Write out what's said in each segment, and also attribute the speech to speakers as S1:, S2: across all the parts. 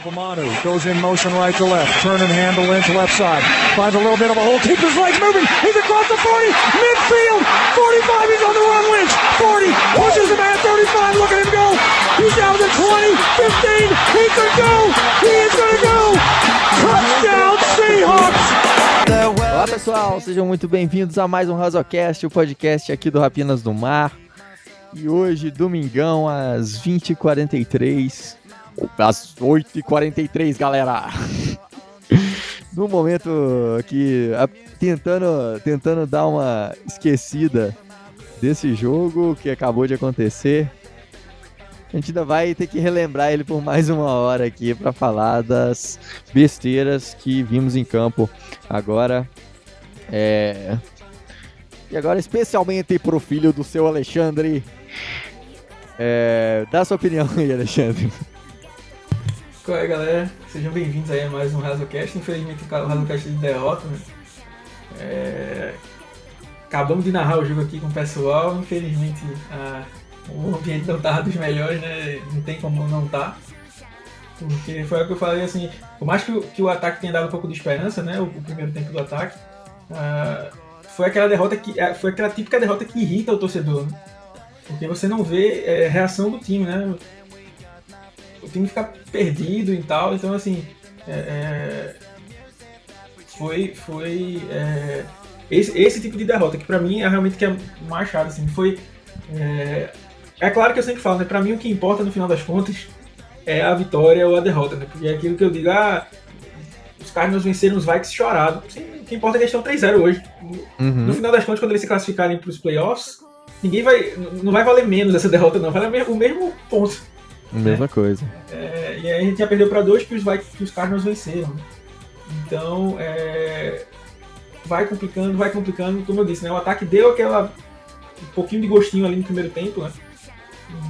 S1: Opamanu goes in motion right to left. Turn and handle into left side. Finds a little bit of a hole. Keeps his legs moving. He's across the 40. Midfield. 45. He's on the run. Lynch. 40. Pushes him at 35. Look at him go. He's down to 20. 15. He could go. He is going to go. Touchdown Seahawks.
S2: Olá pessoal, sejam muito bem-vindos a mais um Razocast, o podcast aqui do Rapinas do Mar. E hoje, domingão, às 20h43, às 8h43, galera! No momento que a- tentando, tentando dar uma esquecida desse jogo que acabou de acontecer, a gente ainda vai ter que relembrar ele por mais uma hora aqui para falar das besteiras que vimos em campo agora. É... E agora, especialmente pro filho do seu Alexandre. É... Dá sua opinião aí, Alexandre.
S3: Qual é, galera? Sejam bem-vindos aí a mais um Razocast. Infelizmente, o Razocast de derrota, né? É, Acabamos de narrar o jogo aqui com o pessoal. Infelizmente, a- o ambiente não tava dos melhores, né? Não tem como não tá. Porque foi o que eu falei, assim, por mais que o, que o ataque tenha dado um pouco de esperança, né? O, o primeiro tempo do ataque, foi aquela derrota que. ah, Foi aquela típica derrota que irrita o torcedor, né? Porque você não vê é, reação do time, né? Time fica perdido e tal, então assim. é, é, foi. Foi. é, esse, esse tipo de derrota, que pra mim é realmente que é mais chato, assim, foi. É, é claro que eu sempre falo, né? Pra mim o que importa no final das contas é a vitória ou a derrota, né? Porque é aquilo que eu digo, ah, os Cardinals venceram os Vikings chorado. Sim, o que importa é que eles estão 3-0 hoje. No
S2: Uhum.
S3: final das contas, quando eles se classificarem para os playoffs, ninguém vai. Não vai valer menos essa derrota, não. Vai valer o mesmo ponto.
S2: Mesma coisa.
S3: É, e aí a gente já perdeu para dois que os, vai, que os Cardinals venceram. né? Então, é, vai complicando, vai complicando, como eu disse, né? O ataque deu aquela um pouquinho de gostinho ali no primeiro tempo, né?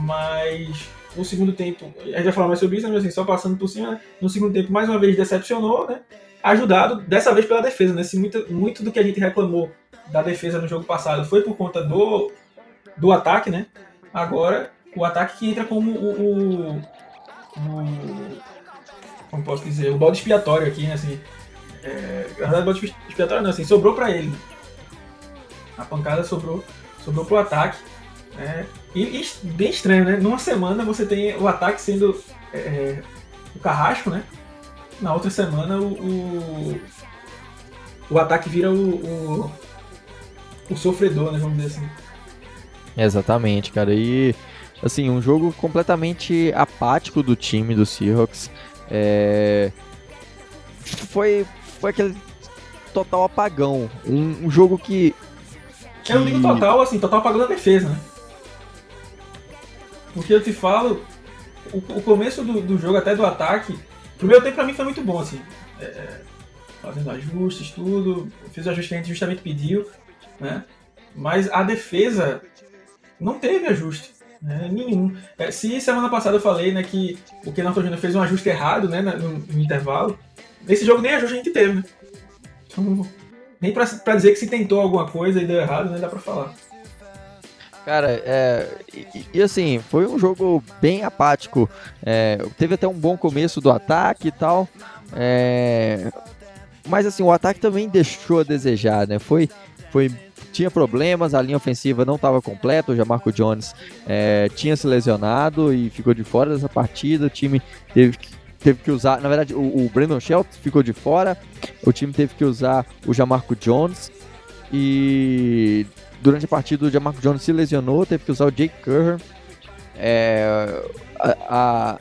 S3: Mas no segundo tempo, a gente vai falar mais sobre isso, né? mas assim, só passando por cima, né? no segundo tempo mais uma vez decepcionou, né? Ajudado dessa vez pela defesa, né? Se muito, muito do que a gente reclamou da defesa no jogo passado foi por conta do, do ataque, né? Agora o ataque que entra como o, o, o- como posso dizer, o bode expiatório aqui, né, assim, é, na verdade, bode expiatório não, assim, sobrou pra ele. A pancada sobrou, sobrou pro ataque, né, e, e bem estranho, né, numa semana você tem o ataque sendo é, o carrasco, né, na outra semana o, o, o ataque vira o, o, o sofredor, né, vamos dizer assim.
S2: Exatamente, cara. E assim, um jogo completamente apático do time do Seahawks. É... Foi, foi aquele total apagão. Um, um jogo que.
S3: Eu não digo
S2: que-
S3: total, assim, total apagou da defesa, né? Porque eu te falo, o, o começo do, do jogo, até do ataque, o primeiro tempo pra mim foi muito bom, assim. É, é, fazendo ajustes, tudo, fez o ajuste que a gente justamente pediu, né? Mas a defesa não teve ajuste, né? Nenhum. É, se semana passada eu falei, né, que o Kenan Júnior fez um ajuste errado, né, no, no intervalo, nesse jogo nem ajuste a gente teve, né? Então, nem pra, pra dizer que se tentou alguma coisa e deu errado, nem dá pra falar.
S2: Cara, é, e, e, assim, foi um jogo bem apático. É, teve até um bom começo do ataque e tal. é, mas assim, o ataque também deixou a desejar, né? Foi, foi, tinha problemas, a linha ofensiva não estava completa. O Jamarco Jones é, tinha se lesionado e ficou de fora dessa partida. O time teve que, teve que usar, na verdade, o, o Brandon Shelton ficou de fora. O time teve que usar o Jamarco Jones e durante a partida o Jamarco Jones se lesionou, teve que usar o Jake Curran. É, a, a-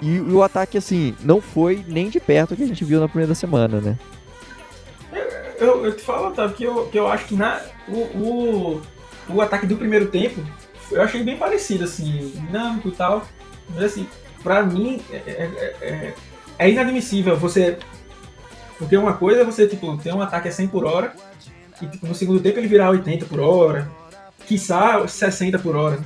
S2: e, e o ataque, assim, não foi nem de perto o que a gente viu na primeira semana, né?
S3: Eu, eu te falo, Otávio, que eu, que eu acho que na, o, o, o ataque do primeiro tempo eu achei bem parecido, assim, dinâmico e tal. Mas assim, pra mim é, é, é- é inadmissível você. Porque uma coisa é você, tipo, ter um ataque a 100 por hora e tipo, no segundo tempo ele virar 80 por hora, quiçá 60 por hora.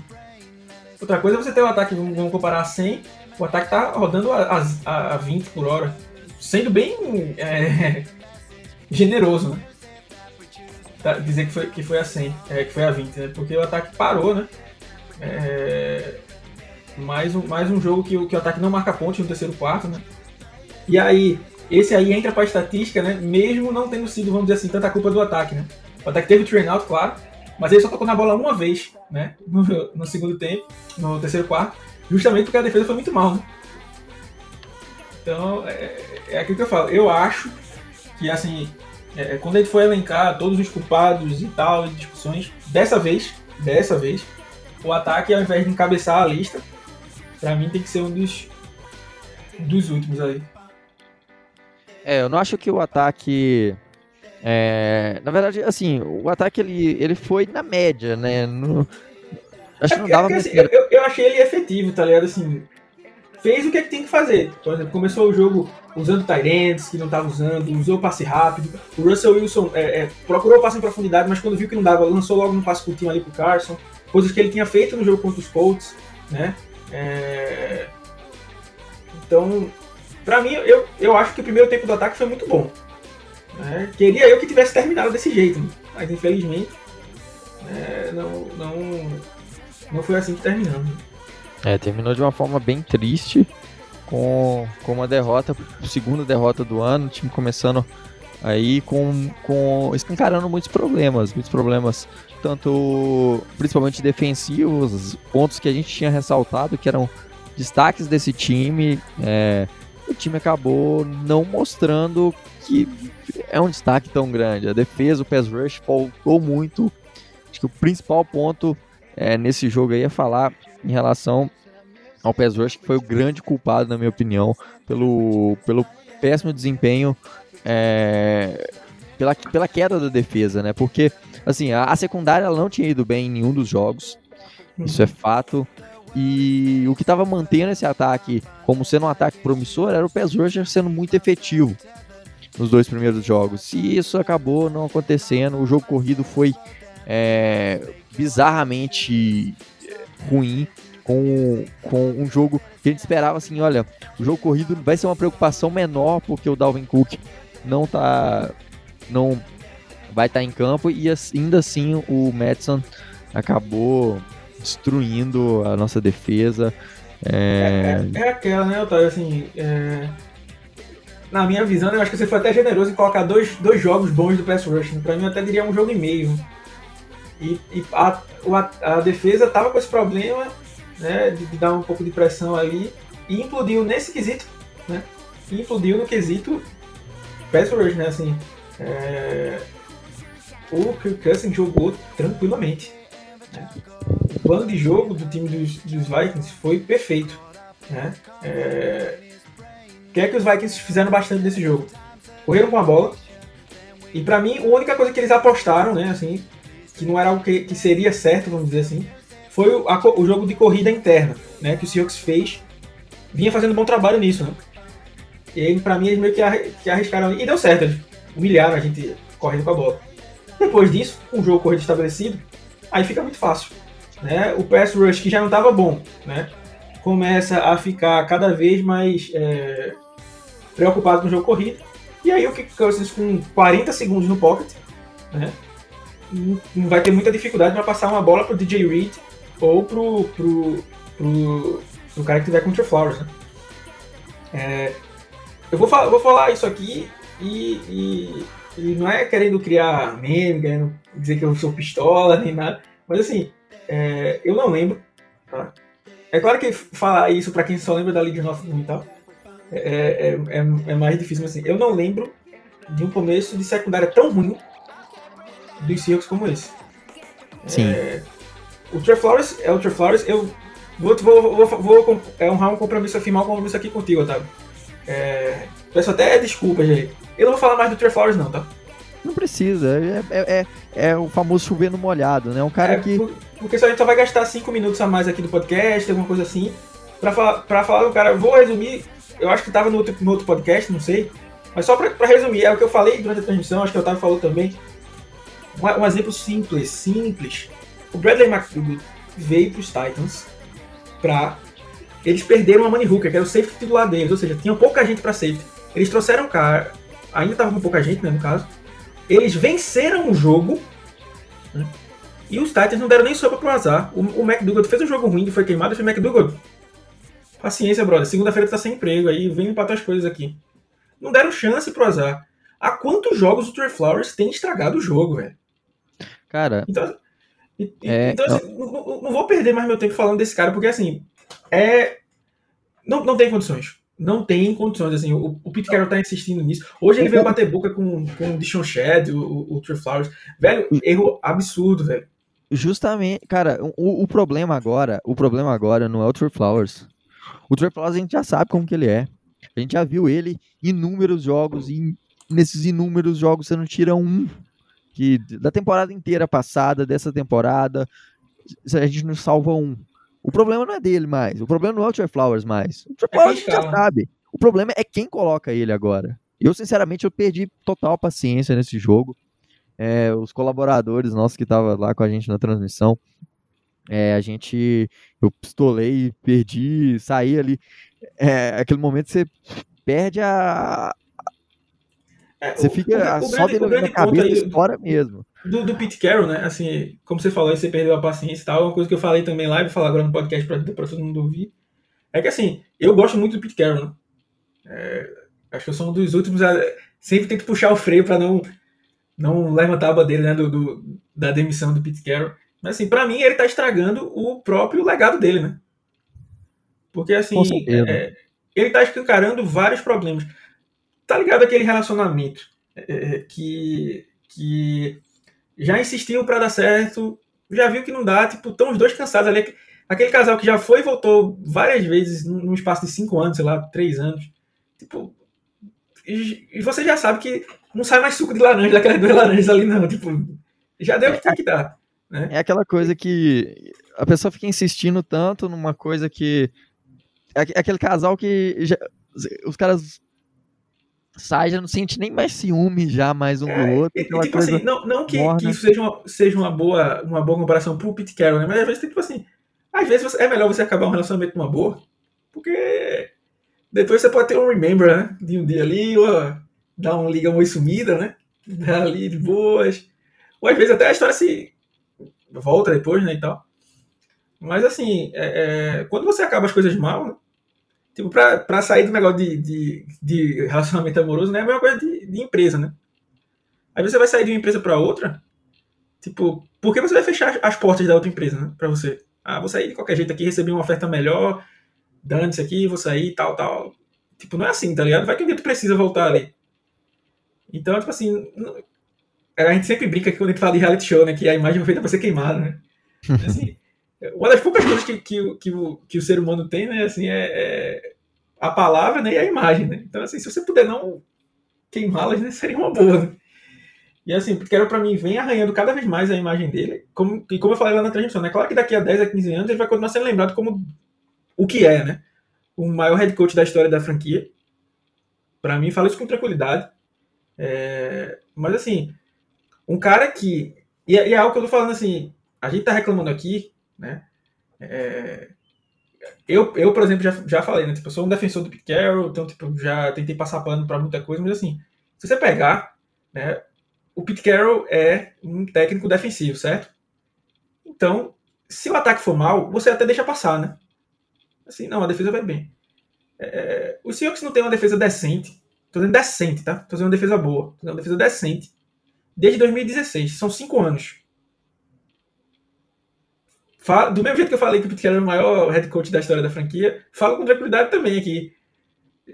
S3: Outra coisa é você ter um ataque, vamos vamos comparar a 100, o ataque tá rodando a, a, a 20 por hora, sendo bem é, generoso, né? Tá, dizer que foi, que foi a 100, é, que foi a 20, né? Porque o ataque parou, né? É, mais um, mais um jogo que, que o ataque não marca pontos no terceiro quarto, né? E aí, esse aí entra pra estatística, né? Mesmo não tendo sido, vamos dizer assim, tanta culpa do ataque, né? O ataque teve o train out, claro, mas ele só tocou na bola uma vez, né? No, no segundo tempo, no terceiro quarto, justamente porque a defesa foi muito mal, né? Então, é, é aquilo que eu falo. Eu acho que, assim, é, quando a gente for elencar todos os culpados e tal, discussões, dessa vez, dessa vez, o ataque, ao invés de encabeçar a lista, pra mim tem que ser um dos, dos últimos aí.
S2: É, eu não acho que o ataque. É, na verdade, assim, o ataque ele, ele foi na média, né? No,
S3: acho que não é dava é assim, eu, eu achei ele efetivo, tá ligado? Assim, fez o que, é que tem que fazer. Por exemplo, começou o jogo usando Tyrants, que não estava usando, usou passe rápido. O Russell Wilson é, é, procurou passe em profundidade, mas quando viu que não dava, lançou logo um passe curtinho ali pro Carson. Coisas que ele tinha feito no jogo contra os Colts, né? É... Então, Pra mim, eu, eu acho que o primeiro tempo do ataque foi muito bom. É, queria eu que tivesse terminado desse jeito, né? mas infelizmente é, não, não, não foi assim que terminamos.
S2: É, terminou de uma forma bem triste, com, com uma derrota, segunda derrota do ano, o time começando aí com, com escancarando muitos problemas, muitos problemas, tanto principalmente defensivos, pontos que a gente tinha ressaltado que eram destaques desse time. É, o time acabou não mostrando que é um destaque tão grande. A defesa, o pass rush faltou muito. Acho que o principal ponto é, nesse jogo aí é falar em relação ao pass rush, que foi o grande culpado, na minha opinião, pelo, pelo péssimo desempenho, é, pela, pela queda da defesa, né? Porque, assim, a, a secundária ela não tinha ido bem em nenhum dos jogos, isso é fato. E o que estava mantendo esse ataque como sendo um ataque promissor era o pass rusher sendo muito efetivo nos dois primeiros jogos. E isso acabou não acontecendo. O jogo corrido foi é, bizarramente ruim. Com, com um jogo que a gente esperava assim, olha, o jogo corrido vai ser uma preocupação menor porque o Dalvin Cook não tá não vai estar tá em campo e ainda assim o Madison acabou destruindo a nossa defesa.
S3: É, é, é aquela, né, Otávio? Assim, é... na minha visão, eu acho que você foi até generoso em colocar dois, dois jogos bons do pass rush. Né? Pra mim, eu até diria um jogo e meio. E, e a, a, a, defesa tava com esse problema né, de, de, dar um pouco de pressão ali e implodiu nesse quesito, né? Implodiu no quesito pass rush, né? Assim, é... o Kirk Cousins jogou tranquilamente. Né? O plano de jogo do time dos, dos Vikings foi perfeito. Né? É... O que é que os Vikings fizeram bastante nesse jogo? Correram com a bola. E para mim, a única coisa que eles apostaram, né, assim, que não era algo que, que seria certo, vamos dizer assim, foi o, a, o jogo de corrida interna, né, que o Seahawks fez. Vinha fazendo bom trabalho nisso, né? E pra mim, eles meio que, que arriscaram. E deu certo, eles humilharam a gente correndo com a bola. Depois disso, um jogo corrido estabelecido, aí fica muito fácil. Né? O pass rush, que já não estava bom, né? começa a ficar cada vez mais é, preocupado com o jogo corrido. E aí o Kick Cousins com 40 segundos no pocket, né? Não vai ter muita dificuldade para passar uma bola pro DJ Reed ou pro, pro, pro, pro cara que tiver contra Flowers. Né? É, eu vou, falar, vou falar isso aqui e, e, e, não é querendo criar meme, querendo dizer que eu sou pistola nem nada, mas assim, é, eu não lembro. Tá? É claro que falar isso para quem só lembra da of Doom e tal é, é, é, é, mais difícil, mas assim, eu não lembro de um começo de secundária tão ruim dos Seahawks como esse.
S2: Sim.
S3: É, o Trey Flowers é o Trey Flowers, eu vou, vou, vou, vou é honrar um compromisso, afirmar um compromisso aqui contigo, Otávio. É, peço até desculpas aí. Eu não vou falar mais do Trey Flowers não, tá?
S2: Não precisa, é, é, é, é o famoso chover no molhado, né? Um cara
S3: é,
S2: que.
S3: Porque só a gente só vai gastar 5 minutos a mais aqui do podcast, alguma coisa assim, pra falar, pra falar do cara. Vou resumir, eu acho que tava no outro, no outro podcast, não sei. Mas só pra, pra resumir, é o que eu falei durante a transmissão, acho que o Otávio falou também. Um, um exemplo simples, simples. O Bradley McDougall veio pros Titans pra. Eles perderam a Money Hooker, que era o safety titular deles, ou seja, tinha pouca gente pra safety. Eles trouxeram um cara, ainda tava com pouca gente, né, no caso eles venceram o jogo. Né? E os Titans não deram nem sopa pro azar. O, o McDougall fez um jogo ruim, foi queimado, o McDougall Paciência, brother. Segunda-feira tá sem emprego aí, vem limpar tuas coisas aqui. Não deram chance pro azar. Há quantos jogos o Trey Flowers tem estragado o jogo, velho?
S2: Cara.
S3: Então, é, então assim, não. Não, vou perder mais meu tempo falando desse cara, porque assim, é. Não, não tem condições. Não tem condições, assim. O, o Pete Carroll tá insistindo nisso. Hoje ele veio bater boca com, com o Dishon Shed, o, o, o Trey Flowers. Velho, erro absurdo, velho.
S2: Justamente, cara, o, o problema agora, o problema agora não é o Trey Flowers. O Trey Flowers a gente já sabe como que ele é. A gente já viu ele em inúmeros jogos e nesses inúmeros jogos você não tira um que da temporada inteira passada, dessa temporada, a gente não salva um. O problema não é dele mais. O problema não é o Trey Flowers mais. O Trey é Flowers a gente já sabe. O problema é quem coloca ele agora. Eu, sinceramente, eu perdi total paciência nesse jogo. É, os colaboradores nossos que estavam lá com a gente na transmissão, é, a gente, eu pistolei, perdi, saí ali. É, aquele momento você perde a. É, você fica o, o, só o grande, na cabeça aí, fora mesmo.
S3: Do, do Pete Carroll, né? Assim, como você falou, você perdeu a paciência e tal. Uma coisa que eu falei também lá, e vou falar agora no podcast para todo mundo ouvir. É que assim, eu gosto muito do Pete Carroll, né? É, acho que eu sou um dos últimos. A, sempre tento puxar o freio para não, não levantar a bandeira né, do, do, da demissão do Pete Carroll. Mas assim, para mim ele tá estragando o próprio legado dele, né? Porque assim, é, ele tá escancarando vários problemas. Tá ligado aquele relacionamento é, é que, que já insistiu para dar certo, já viu que não dá, tipo, estão os dois cansados ali. Aquele casal que já foi e voltou várias vezes num espaço de cinco anos, sei lá, três anos. Tipo, e, e você já sabe que não sai mais suco de laranja daquelas duas laranjas ali, não. Tipo, já deu o que tem que dar. Né?
S2: É aquela coisa que a pessoa fica insistindo tanto numa coisa que. É, é aquele casal que já, os caras sai, já não sente nem mais ciúme já mais um é, do outro.
S3: E, tipo assim, não, não que, que, isso seja uma, seja uma boa, uma boa comparação pro Pete Carroll, né? Mas às vezes, tipo assim, às vezes você, é melhor você acabar um relacionamento numa boa, porque depois você pode ter um remember, né? De um dia ali, ou dar uma liga muito sumida, né? Dar ali de boas. Ou às vezes até a história se volta depois, né, e tal. Mas assim, é, é, quando você acaba as coisas mal, né, tipo, pra, pra sair do negócio de, de, de relacionamento amoroso, né, é a mesma coisa de, de empresa, né? Aí você vai sair de uma empresa para outra, tipo, por que você vai fechar as portas da outra empresa, né, pra você? Ah, vou sair de qualquer jeito aqui, receber uma oferta melhor, dane-se aqui, vou sair, tal, tal. Tipo, não é assim, tá ligado? Vai que um dia tu precisa voltar ali. Então, tipo assim, a gente sempre brinca que quando a gente fala de reality show, né? Que a imagem foi feita para ser queimada, né? Assim, uma das poucas coisas que, que, que, o, que o ser humano tem, né? Assim, é, é, a palavra né, e a imagem, né? Então, assim, se você puder não queimá-las, né, seria uma boa. Né? E assim, porque era para mim, vem arranhando cada vez mais a imagem dele. Como, e como eu falei lá na transmissão, né? Claro que daqui a 10 a 15 anos ele vai continuar sendo lembrado como o que é, né? O maior head coach da história da franquia. Para mim, falo isso com tranquilidade. É, mas assim, um cara que. E, é, e, é algo que eu tô falando assim, a gente tá reclamando aqui, né? É, eu, eu, por exemplo, já, já falei, né? Tipo, eu sou um defensor do Pete Carroll, então tipo, já tentei passar pano para muita coisa, mas assim, se você pegar, né? O Pete Carroll é um técnico defensivo, certo? Então, se o ataque for mal, você até deixa passar, né? Assim, não, a defesa vai bem. É, o Seahawks não tem uma defesa decente. Tô dizendo decente, tá? Tô dizendo uma defesa boa. Tô dizendo uma defesa decente desde 2016. São cinco anos. Fala, do mesmo jeito que eu falei que o Pete Carroll é o maior head coach da história da franquia, falo com tranquilidade também aqui.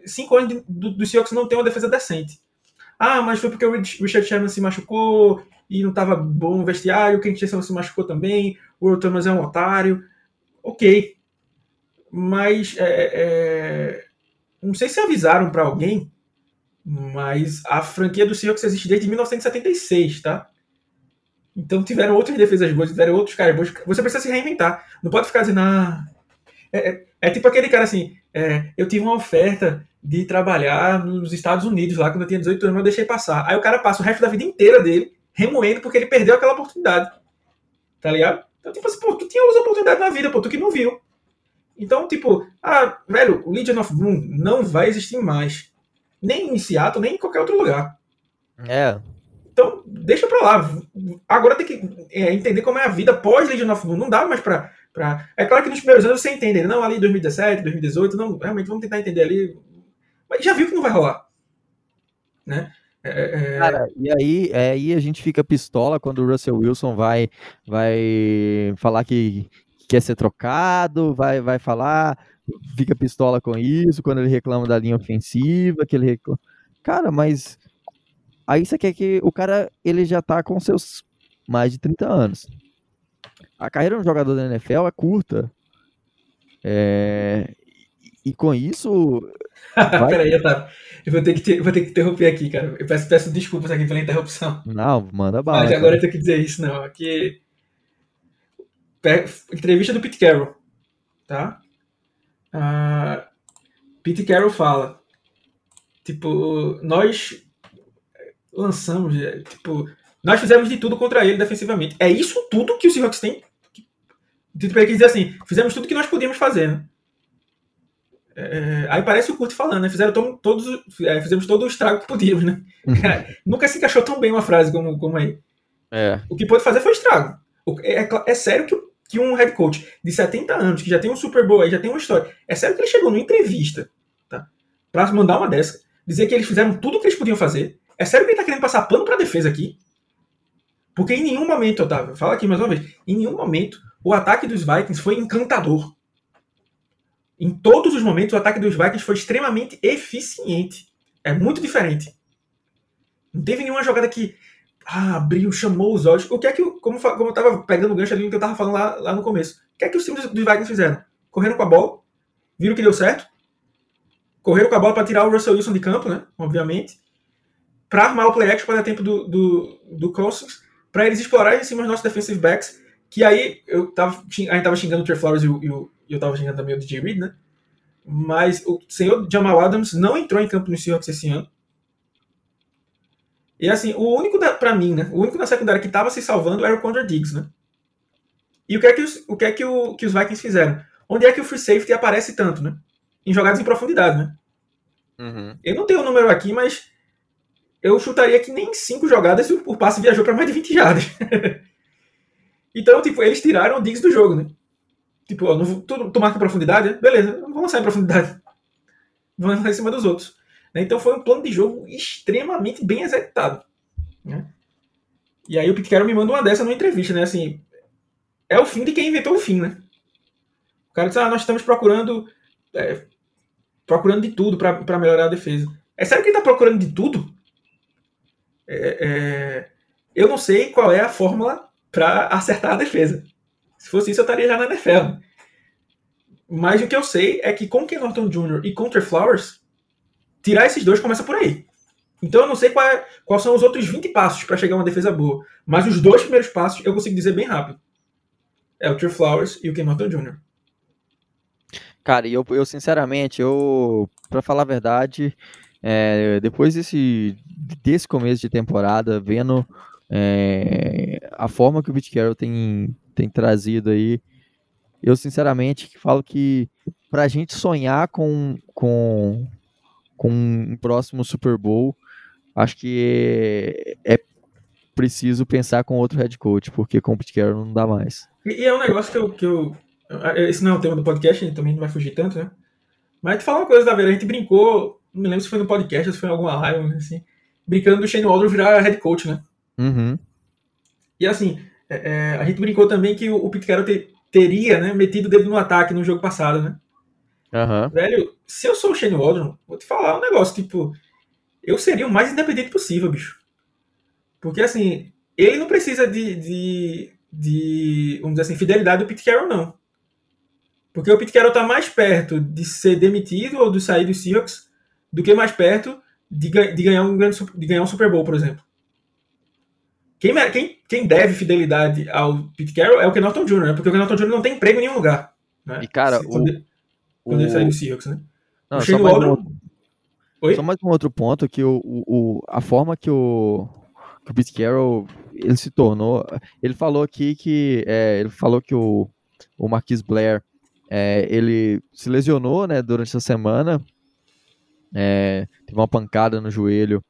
S3: Cinco anos de, do, do Seahawks não tem uma defesa decente. Ah, mas foi porque o Richard Sherman se machucou e não estava bom no vestiário, o Kent Jensen se machucou também, o Earl Thomas é um otário. Ok. Mas é, é, não sei se avisaram para alguém mas a franquia do Seahawks existe desde 1976, tá? Então tiveram outras defesas boas, tiveram outros caras bons. Você precisa se reinventar. Não pode ficar dizendo, ah. É, é, é tipo aquele cara assim: é, eu tive uma oferta de trabalhar nos Estados Unidos lá quando eu tinha 18 anos, mas eu deixei passar. Aí o cara passa o resto da vida inteira dele remoendo porque ele perdeu aquela oportunidade. Tá ligado? Então, tipo assim, pô, tu tinha outras oportunidades na vida, pô, tu que não viu. Então, tipo, ah, velho, o Legion of Boom não vai existir mais nem em Seattle, nem em qualquer outro lugar.
S2: É.
S3: Então, deixa pra lá. Agora tem que é, entender como é a vida pós Legion of Boom. Não dá mais pra, Pra... É claro que nos primeiros anos você entende, não, ali 2017, 2018, não, realmente vamos tentar entender ali. Mas já viu que não vai rolar. Né?
S2: É, é... Cara, e aí, é, aí a gente fica pistola quando o Russell Wilson vai, vai falar que quer ser trocado, vai, vai falar, fica pistola com isso, quando ele reclama da linha ofensiva, que ele reclama. Cara, mas aí você quer que o cara ele já tá com seus mais de 30 anos. A carreira de um jogador da NFL é curta. É... E com isso.
S3: Vai... Peraí, Otávio. Eu vou ter, que ter, vou ter que interromper aqui, cara. Eu peço, peço desculpas aqui pela interrupção.
S2: Não, manda bala.
S3: Mas agora eu tenho que dizer isso, não. Aqui. Entrevista do Pete Carroll. Tá? Uh, Pete Carroll fala. Tipo, nós lançamos. É, tipo, nós fizemos de tudo contra ele defensivamente. É isso tudo que o Seahawks tem. Tipo, ele quer dizer assim: fizemos tudo que nós podíamos fazer, né? É, aí parece o Kurt falando, né? Fizeram to todos, é, fizemos todo o estrago que podíamos, né? Uhum. nunca se encaixou tão bem uma frase como, como aí.
S2: É.
S3: O que pôde fazer foi estrago. É, é, é, sério que, que um head coach de 70 anos, que já tem um Super Bowl aí, já tem uma história, é sério que ele chegou numa entrevista, tá? Pra mandar uma dessa, dizer que eles fizeram tudo o que eles podiam fazer. É sério que ele tá querendo passar pano pra defesa aqui? Porque em nenhum momento, Otávio, fala aqui mais uma vez, em nenhum momento o ataque dos Vikings foi encantador. Em todos os momentos, o ataque dos Vikings foi extremamente eficiente. É muito diferente. Não teve nenhuma jogada que ah, abriu, chamou os olhos. O que é que, como, como eu tava pegando o gancho ali que eu tava falando lá, lá no começo, o que é que os times dos Vikings fizeram? Correram com a bola, viram que deu certo, correram com a bola para tirar o Russell Wilson de campo, né? Obviamente, para armar o play action para dar tempo do, do, do Cousins, para eles explorarem em cima dos nossos defensive backs, que aí eu tava, a gente tava xingando o Trey Flowers e o, e o e eu tava xingando também o DJ Reed, né? Mas o senhor Jamal Adams não entrou em campo no Seahawks esse ano. E assim, o único para mim, né? O único da secundária que tava se salvando era o Condor Diggs, né? E o que é que os, o que é que, o, que os Vikings fizeram? Onde é que o free safety aparece tanto, né? Em jogadas em profundidade, né?
S2: Uhum.
S3: Eu não tenho o número aqui, mas eu chutaria que nem cinco jogadas o, passe viajou para mais de 20 jardas. então, tipo, eles tiraram o Diggs do jogo, né? Tipo, ó, não, tu, tu marca profundidade, beleza, não vou lançar em profundidade. Vou lançar em cima dos outros. Né? Então foi um plano de jogo extremamente bem executado. Né? E aí o Pete me manda uma dessa numa entrevista, né? Assim, é o fim de quem inventou o fim, né? O cara disse, ah, nós estamos procurando é, procurando de tudo para melhorar a defesa. É sério que ele está procurando de tudo? É, é, eu não sei qual é a fórmula para acertar a defesa. Se fosse isso, eu estaria já na NFL. Mas o que eu sei é que com Ken Norton Jr. e Contra Flowers, tirar esses dois começa por aí. Então eu não sei qual é, quais são os outros 20 passos para chegar a uma defesa boa. Mas os dois primeiros passos eu consigo dizer bem rápido. É o Trey Flowers e o Ken Norton Jr.
S2: Cara, eu, eu sinceramente, eu, para falar a verdade, é, depois desse, desse começo de temporada, vendo é, a forma que o Pete Carroll tem tem trazido aí. Eu, sinceramente, falo que para a gente sonhar com, com, com um próximo Super Bowl, acho que é, é preciso pensar com outro head coach, porque com o Pete Carroll não dá mais.
S3: E, é um negócio que eu, que eu. Esse não é o tema do podcast, também não vai fugir tanto, né? Mas te falar uma coisa, da Vera, a gente brincou, não me lembro se foi no podcast ou se foi em alguma live, assim, brincando do Shane Waldron virar head coach, né?
S2: Uhum.
S3: E assim, é, é, a gente brincou também que o, o Pete Carroll te, teria né, metido o dedo no ataque no jogo passado, né?
S2: Uhum.
S3: Velho, se eu sou o Shane Waldron, vou te falar um negócio, tipo, eu seria o mais independente possível, bicho. Porque, assim, ele não precisa de, de, de vamos dizer assim, fidelidade do Pete Carroll, não. Porque o Pete Carroll tá mais perto de ser demitido ou de sair dos Seahawks do que mais perto de, de, ganhar, um grande, de ganhar um Super Bowl, por exemplo. Quem, quem, quem deve fidelidade ao Pete Carroll é o Kenalton Jr., né? porque o Kenalton Jr. não tem emprego em nenhum lugar. Né?
S2: E, cara,
S3: o, quando, ele, quando
S2: o...
S3: ele saiu do Seahawks, né?
S2: Não, só, mais um outro... só mais um outro ponto, que o, o, a forma que o, que o Pete Carroll ele se tornou... Ele falou aqui que... É, ele falou que o, o Marquis Blair é, ele se lesionou né, durante essa semana, é, teve uma pancada no joelho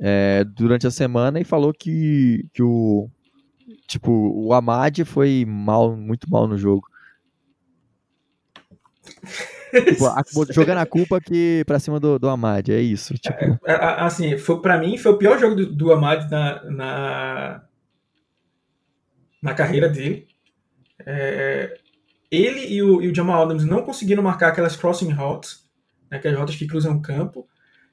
S2: é, durante a semana e falou que, que o tipo o Amad foi mal, muito mal no jogo. tipo, jogando a culpa aqui pra cima do, do Amad, é isso. Tipo. É,
S3: é, assim, foi, pra mim foi o pior jogo do, do Amad na, na, na carreira dele. É, ele e o, e o Jamal Adams não conseguiram marcar aquelas crossing routes, né, aquelas rotas que cruzam o campo.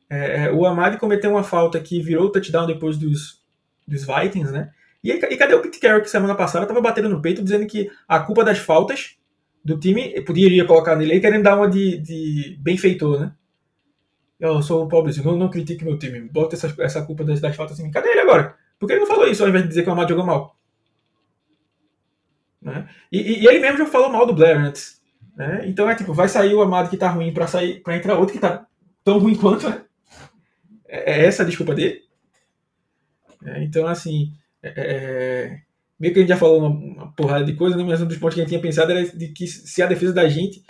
S3: É, é o Amad cometeu uma falta que virou o touchdown depois dos, dos Vikings, né? E, e cadê o Pete Carroll que semana passada estava batendo no peito dizendo que a culpa das faltas do time poderia colocar nele aí, querendo dar uma de, de benfeitor, né? Eu sou pobrezinho, não, não critique meu time, bota essa, essa culpa das, das faltas em mim. Cadê ele agora? Por que ele não falou isso ao invés de dizer que o Amad jogou mal? Né? E, e, ele mesmo já falou mal do Blair antes. Né? Então é tipo, vai sair o Amado que tá ruim para sair para entrar outro que tá tão ruim quanto. Né? É, essa a desculpa dele. É, então, assim, é, é, é, meio que a gente já falou uma, uma, porrada de coisa, né? mas um dos pontos que a gente tinha pensado era de que se a defesa da gente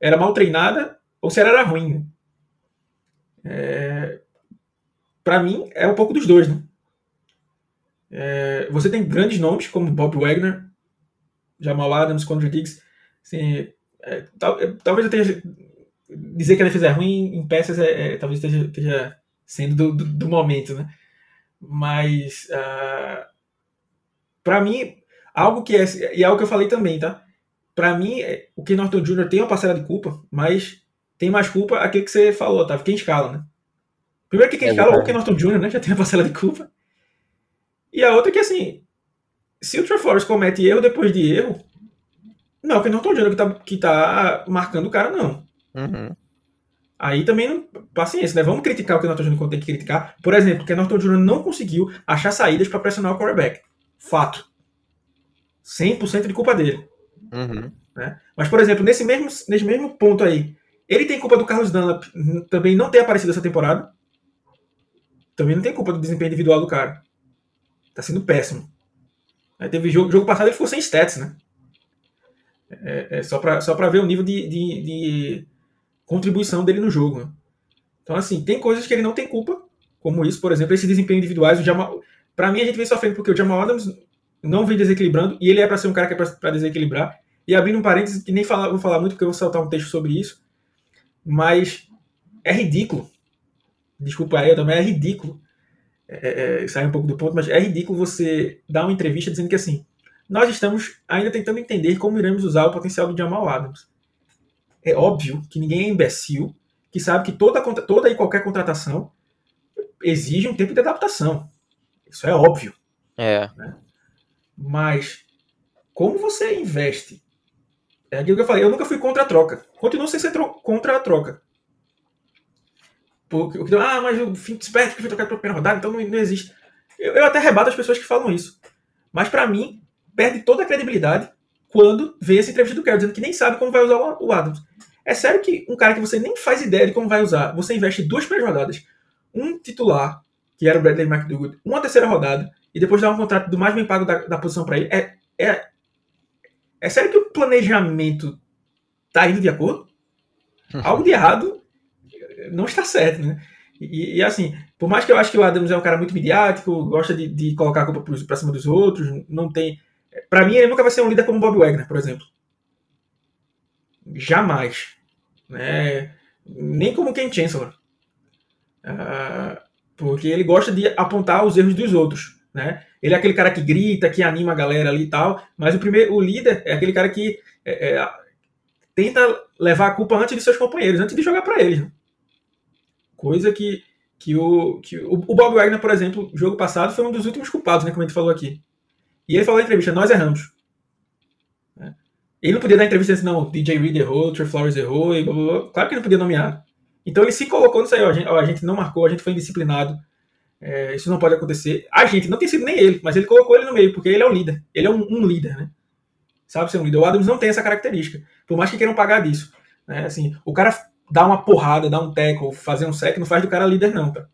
S3: era mal treinada ou se ela era ruim. É, para mim, é um pouco dos dois. Né? É, você tem grandes nomes como Bob Wagner, Jamal Adams, Conor Diggs. Assim, é, tal, talvez eu tenha dizer que a defesa é ruim em peças é, talvez esteja, esteja sendo do, do, do, momento, né? Mas uh, ah, para mim algo que é e é algo que eu falei também, tá? Para mim é, o Ken Norton Jr. tem uma parcela de culpa, mas tem mais culpa aquele que você falou, tá? Quem escala, né? Primeiro que quem é escala é o Ken Norton Jr., né? Já tem uma parcela de culpa. E a outra que assim, se o Trey Flowers comete erro depois de erro, não, que não estou dizendo que tá, que tá marcando o cara, não.
S2: Uhum.
S3: Aí também, não, paciência, né? Vamos criticar o que o Norton quando tem que criticar. Por exemplo, que o Norton Jr. não conseguiu achar saídas para pressionar o quarterback. Fato. 100% de culpa dele.
S2: Uhum.
S3: Né? Mas, por exemplo, nesse mesmo, nesse mesmo ponto aí, ele tem culpa do Carlos Dunlap também não ter aparecido essa temporada. Também não tem culpa do desempenho individual do cara. Tá sendo péssimo. Aí teve jogo, jogo passado ele ficou sem stats, né? É, é só para só ver o nível de, de, de, contribuição dele no jogo. Né? Então, assim, tem coisas que ele não tem culpa, como isso, por exemplo, esse desempenho individuais. Pra mim, a gente vem sofrendo porque o Jamal Adams não vem desequilibrando e ele é para ser um cara que é para desequilibrar. E abrindo um parênteses, que nem falar, vou falar muito porque eu vou soltar um texto sobre isso, mas é ridículo. Desculpa aí, também é ridículo é, é, sai um pouco do ponto, mas é ridículo você dar uma entrevista dizendo que assim, nós estamos ainda tentando entender como iremos usar o potencial do Jamal Adams. É óbvio que ninguém é imbecil que sabe que toda, toda e qualquer contratação exige um tempo de adaptação. Isso é óbvio.
S2: É.
S3: Né? Mas como você investe? É aquilo que eu falei, eu nunca fui contra a troca. Continuo sem ser contra a troca. Porque, ah, mas o Fitzpatrick foi trocado para a primeira rodada, então não, não existe. Eu, eu, até rebato as pessoas que falam isso. Mas para mim, perde toda a credibilidade quando vê essa entrevista do Carroll dizendo que nem sabe como vai usar o, Adams. É sério que um cara que você nem faz ideia de como vai usar, você investe duas primeiras rodadas, um titular, que era o Bradley McDougall, uma terceira rodada, e depois dá um contrato do mais bem pago da, da posição para ele. É, é, é sério que o planejamento tá indo de acordo? Algo de errado não está certo, né? E, e, assim, por mais que eu acho que o Adams é um cara muito midiático, gosta de, de colocar a culpa para cima dos outros, não tem. Para mim, ele nunca vai ser um líder como Bob Wagner, por exemplo. Jamais. Né? Nem como Ken Chancellor. Uh, porque ele gosta de apontar os erros dos outros. Né? Ele é aquele cara que grita, que anima a galera ali e tal, mas o primeiro, o líder é aquele cara que é, é, tenta levar a culpa antes de seus companheiros, antes de jogar para eles. Né? Coisa que, que, o, que o, o Bob Wagner, por exemplo, jogo passado, foi um dos últimos culpados, né, como a gente falou aqui. E ele falou na entrevista, nós erramos. Né? Ele não podia dar entrevista assim, não, DJ Reed errou, Trey Flowers errou, e blá, blá, blá. claro que ele não podia nomear. Então ele se colocou nisso aí, ó, a gente, ó, a gente não marcou, a gente foi indisciplinado, é, isso não pode acontecer. A gente, não tem sido nem ele, mas ele colocou ele no meio, porque ele é um líder, ele é um, um líder, né? Sabe ser um líder. O Adams não tem essa característica, por mais que queiram pagar disso. Né? Assim, o cara dar uma porrada, dar um tackle, fazer um sec, não faz do cara líder, não, tá?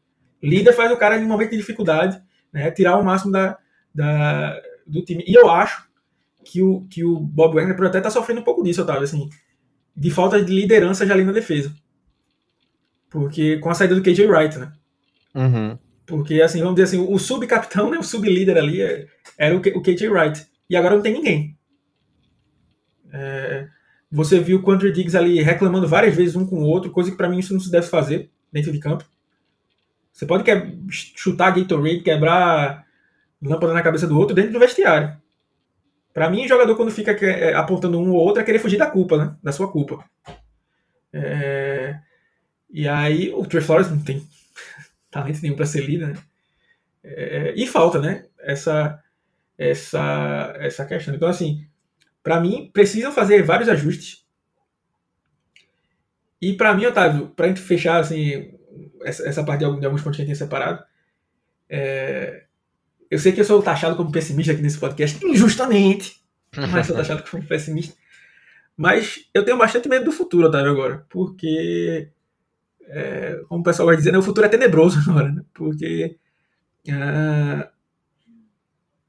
S3: Líder faz o cara em um momento de dificuldade, né? Tirar o máximo da, da, do time. E eu acho que o, que o Bob Wagner pode até estar tá sofrendo um pouco disso, Otávio, assim, de falta de liderança já ali na defesa. Porque com a saída do KJ Wright, né?
S2: Uhum.
S3: Porque, assim, vamos dizer assim, o subcapitão, né, o sublíder ali é, era o, o KJ Wright. E agora não tem ninguém. É, Você viu o Quandre Diggs ali reclamando várias vezes um com o outro, coisa que para mim isso não se deve fazer dentro de campo. Você pode quer, chutar Gatorade, quebrar lâmpada na cabeça do outro dentro do vestiário. Para mim, jogador quando fica é, apontando um ou outro é querer fugir da culpa, né? Da sua culpa. É... E aí o Trey Flores não tem talento nenhum para ser líder, né? É... E falta, né? Essa, essa, essa questão. Então, assim, para mim, precisam fazer vários ajustes. E para mim, Otávio, para gente fechar assim, essa, essa parte de alguns pontos que a gente tem separado, é, eu sei que eu sou taxado como pessimista aqui nesse podcast, injustamente, mas sou taxado como pessimista. Mas eu tenho bastante medo do futuro, Otávio, agora, porque, é, como o pessoal vai dizer, né, o futuro é tenebroso agora, né? porque uh,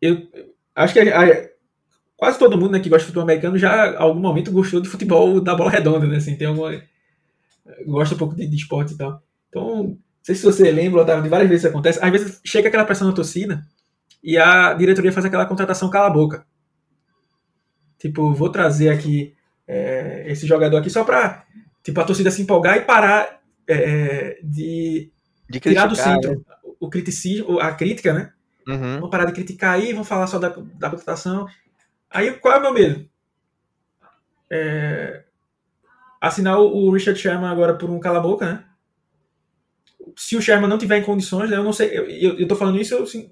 S3: eu acho que a, a, quase todo mundo né, que gosta de futebol americano já, em algum momento, gostou de futebol da bola redonda, né? Assim, tem alguma, gosta um pouco de, de esporte e tal. Então, não sei se você lembra, Otávio, de várias vezes isso acontece. Às vezes chega aquela pressão na torcida e a diretoria faz aquela contratação cala-boca. Tipo, vou trazer aqui é, esse jogador aqui só pra tipo, a torcida se empolgar e parar é, de,
S2: De
S3: tirar do
S2: criticar,
S3: centro o criticismo, a crítica, né?
S2: Uhum.
S3: Vamos parar de criticar aí, vamos falar só da, da contratação. Aí qual é o meu medo? É, assinar o o Richard Sherman agora por um cala-boca, né? Se o Sherman não tiver em condições, né, eu não sei. Eu, eu, eu tô falando isso, eu, assim,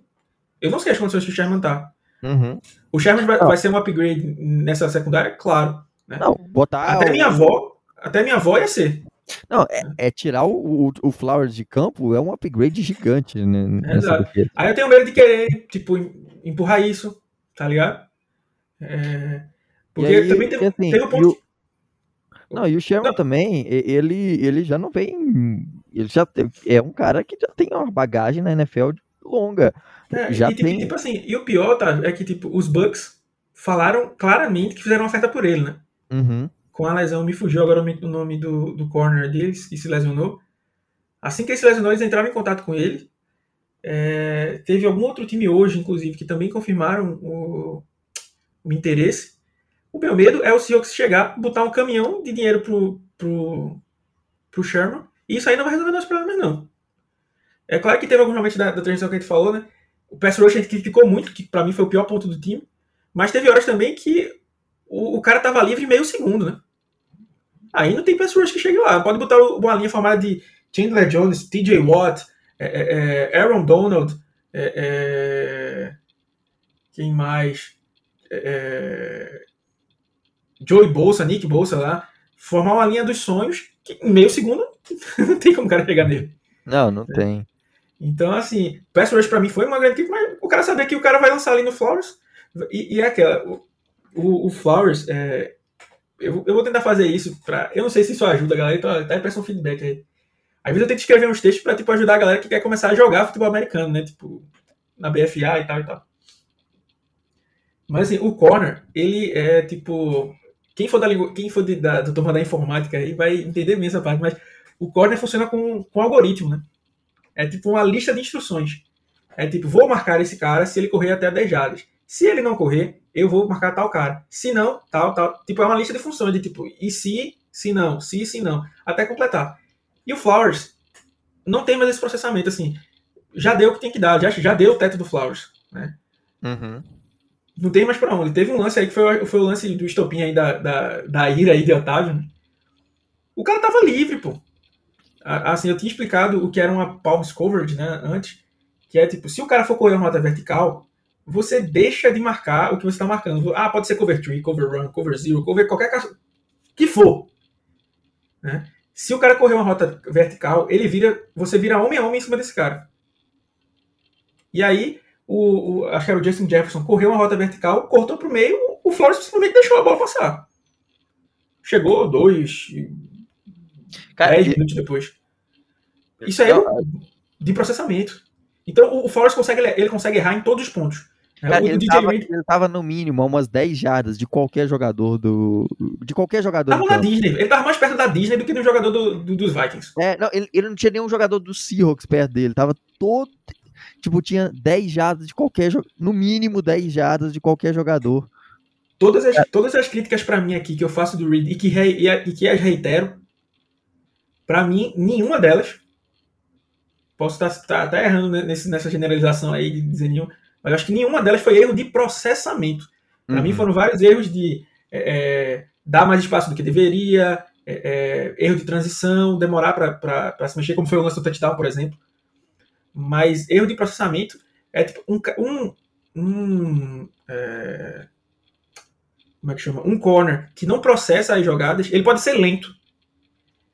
S3: eu não sei as condições que o Sherman tá.
S2: Uhum.
S3: O Sherman vai, vai ser um upgrade nessa secundária? Claro. Né?
S2: Não, botar.
S3: até
S2: o-
S3: minha avó. Até minha avó ia ser.
S2: Não, é, é tirar o, o, o Flowers de campo é um upgrade gigante, né? nessa
S3: Exato.
S2: defesa.
S3: Aí eu tenho medo de querer, tipo, em- empurrar isso, tá ligado? É, porque
S2: aí,
S3: também
S2: e assim,
S3: teve um ponto.
S2: o- Não, e o Sherman
S3: Não.
S2: também, ele, ele já não vem. Ele já tem- é um cara que já tem uma bagagem na NFL longa.
S3: É,
S2: já
S3: e, tipo,
S2: tem.
S3: tipo assim, e o pior, tá? É que, tipo, os Bucks falaram claramente que fizeram uma oferta por ele, né?
S2: Uhum.
S3: Com a lesão, me fugiu agora o nome- o nome do, do corner deles, que se lesionou. Assim que ele se lesionou, eles entraram em contato com ele. É, teve algum outro time hoje, inclusive, que também confirmaram o, o interesse. O meu medo é o Seahawks chegar, botar um caminhão de dinheiro pro, pro, pro Sherman, e isso aí não vai resolver nossos problemas, não. É claro que teve alguns momentos da, da transição que a gente falou, né? O pass rush a gente criticou muito, que pra mim foi o pior ponto do time, mas teve horas também que o, o cara tava livre meio segundo, né? Aí não tem pass rush que chegue lá. Pode botar uma linha formada de Chandler Jones, TJ Watt, é, é, é, Aaron Donald, é, é, quem mais? É, Joey Bolsa, Nick Bolsa lá, formar uma linha dos sonhos que em meio segundo não tem como o cara chegar nele.
S2: Não, não tem.
S3: Então, assim, pass rush pra mim foi uma grande crítica, mas o cara saber que o cara vai lançar ali no Flowers, e, e é aquela, o, o, o Flowers, é, eu, eu vou tentar fazer isso pra, eu não sei se isso ajuda a galera, então tá aí um feedback aí. Às vezes eu tento escrever uns textos pra, tipo, ajudar a galera que quer começar a jogar futebol americano, né, tipo, na BFA e tal e tal. Mas, assim, o corner, ele é, tipo, quem for da, quem for de, da, do turma da informática aí vai entender bem essa parte, mas o corner funciona com, com algoritmo, né? É tipo uma lista de instruções. É tipo, vou marcar esse cara se ele correr até 10 jardas. Se ele não correr, eu vou marcar tal cara. Se não, tal, tal. Tipo, é uma lista de funções de tipo, e se, se não, se, se não, até completar. E o Flowers não tem mais esse processamento, assim. Já deu o que tem que dar, já, já deu o teto do Flowers, né?
S2: Uhum.
S3: Não tem mais pra onde. Teve um lance aí que foi, foi o lance do estopim aí da, da, da ira aí de Otávio. né? O cara tava livre, pô. Assim, eu tinha explicado o que era uma palms coverage, né, antes, que é tipo, se o cara for correr uma rota vertical, você deixa de marcar o que você está marcando. Ah, pode ser cover 3, cover run, cover zero, cover qualquer caso que for. Né? Se o cara correr uma rota vertical, ele vira, você vira homem a homem em cima desse cara. E aí, o, o- acho que era o Justin Jefferson, correu uma rota vertical, cortou pro meio, o Flores simplesmente deixou a bola passar. Chegou dois,
S2: Cara,
S3: dez
S2: e-
S3: minutos depois. Isso aí é de processamento. Então o, o Flores consegue, ele consegue errar em todos os pontos. né?
S2: Cara,
S3: o,
S2: ele,
S3: DJ
S2: tava,
S3: Reed
S2: ele tava no mínimo a umas 10 jardas de qualquer jogador do. De qualquer jogador
S3: tava
S2: do
S3: na
S2: campo.
S3: Disney. Ele tava mais perto da Disney do que do jogador do- do- dos Vikings.
S2: É, não, ele, ele não tinha nenhum jogador do Seahawks perto dele. Tava todo. Tipo, tinha 10 jardas de qualquer jogador. No mínimo 10 jardas de qualquer jogador.
S3: todas as, todas as críticas para mim aqui que eu faço do Reed e que, re, e, que as reitero, para mim, nenhuma delas. Posso estar tá, tá, tá errando nesse, nessa generalização aí de dizer nenhum, mas acho que nenhuma delas foi erro de processamento. Para uhum. mim foram vários erros de é, é, dar mais espaço do que deveria, é, é erro de transição, demorar para se mexer, como foi o lance do touchdown, por exemplo. Mas erro de processamento é tipo um, um, um é, como é que chama? Um corner que não processa as jogadas, ele pode ser lento.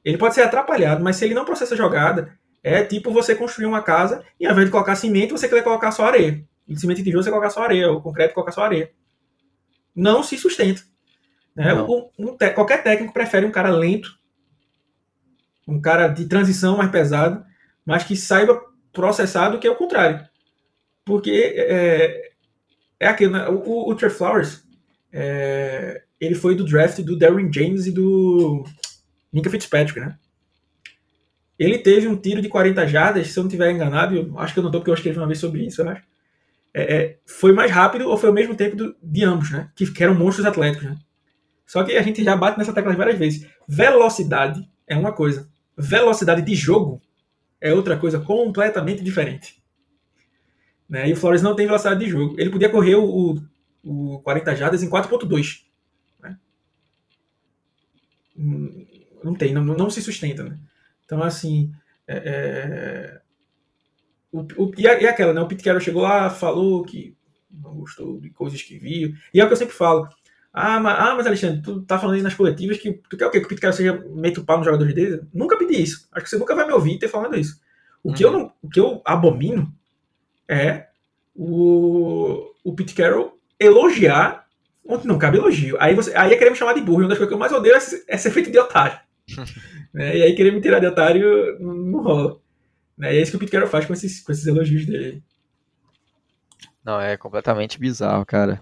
S3: Ele pode ser atrapalhado, mas se ele não processa a jogada, é tipo você construir uma casa e ao invés de colocar cimento, você quer colocar só areia. E cimento e tijolo você colocar só areia, ou concreto colocar só areia. Não se sustenta. Né? Um, um, qualquer técnico prefere um cara lento, um cara de transição mais pesado, mas que saiba processar do que o contrário. Porque é, é aquilo, né? o, o Trey Flowers, é, ele foi do draft do Darren James e do Minka Fitzpatrick, né? Ele teve um tiro de 40 jardas, se eu não estiver enganado, eu acho que eu não estou porque eu escrevi uma vez sobre isso, eu acho. É, é, foi mais rápido ou foi ao mesmo tempo do, de ambos, né? Que, que, eram monstros atléticos, né? Só que a gente já bate nessa tecla várias vezes. Velocidade é uma coisa, velocidade de jogo é outra coisa completamente diferente. Né? E o Flores não tem velocidade de jogo. Ele podia correr o, o 40 jardas em 4.2. Né? Não tem, não, não se sustenta. Né? Então, assim. É, é... O, o, e, a, e, aquela, né? O Pete Carroll chegou lá, falou que não gostou de coisas que viu. E é o que eu sempre falo. Ah, mas, ah, mas Alexandre, tu tá falando aí nas coletivas que tu quer o quê? Que o Pete Carroll seja meio pau nos jogadores dele? Nunca pedi isso. Acho que você nunca vai me ouvir ter falando isso. O, uhum. que, eu uhum. não, o que eu abomino é o, o Pete Carroll elogiar onde não cabe elogio. Aí, você, aí é querer me chamar de burro. Uma das coisas que eu mais odeio é, é ser feito de otário. Né? E aí querer me tirar de otário não rola. Né? E é isso que o Pete faz com esses, com esses elogios dele.
S2: Não, é completamente bizarro, cara.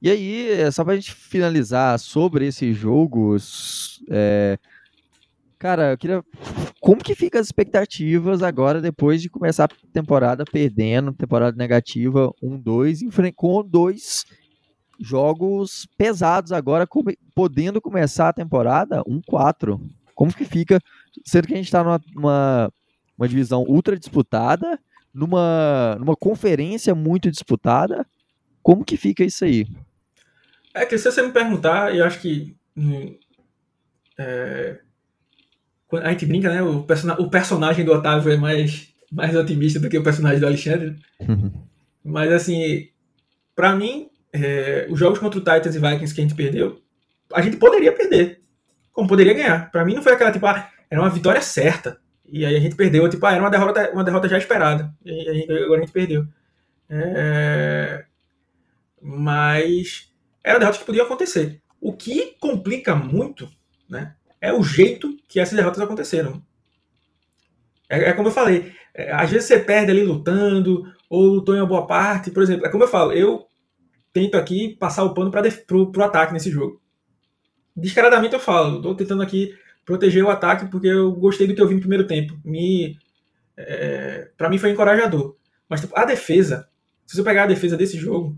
S2: E aí, é só pra gente finalizar sobre esses jogos, é... cara, eu queria. Como que fica as expectativas agora, depois de começar a temporada perdendo, temporada negativa 1-2, com dois jogos pesados agora, podendo começar a temporada 1-4. Como que fica, sendo que a gente está numa, numa uma divisão ultra disputada, numa, numa conferência muito disputada, como que fica isso aí?
S3: É que se você me perguntar, eu acho que hum, é, a gente brinca, né? O, person o, personagem do Otávio é mais, mais otimista do que o personagem do Alexandre. Uhum. Mas assim, para mim, é, os jogos contra o Titans e Vikings que a gente perdeu, a gente poderia perder, como poderia ganhar. Para mim não foi aquela tipo, ah, era uma vitória certa. E aí a gente perdeu, tipo, ah, era uma derrota, uma derrota já esperada. E aí, agora a gente perdeu. É, mas era derrotas que podiam acontecer. O que complica muito né, é o jeito que essas derrotas aconteceram. É, é como eu falei, é, às vezes você perde ali lutando, ou lutou em uma boa parte. Por exemplo, é como eu falo, eu tento aqui passar o pano para pro, pro ataque nesse jogo. Descaradamente eu falo, estou tentando aqui proteger o ataque porque eu gostei do que eu vi no primeiro tempo. Me, é, para mim foi encorajador. Mas tipo, a defesa, se você pegar a defesa desse jogo,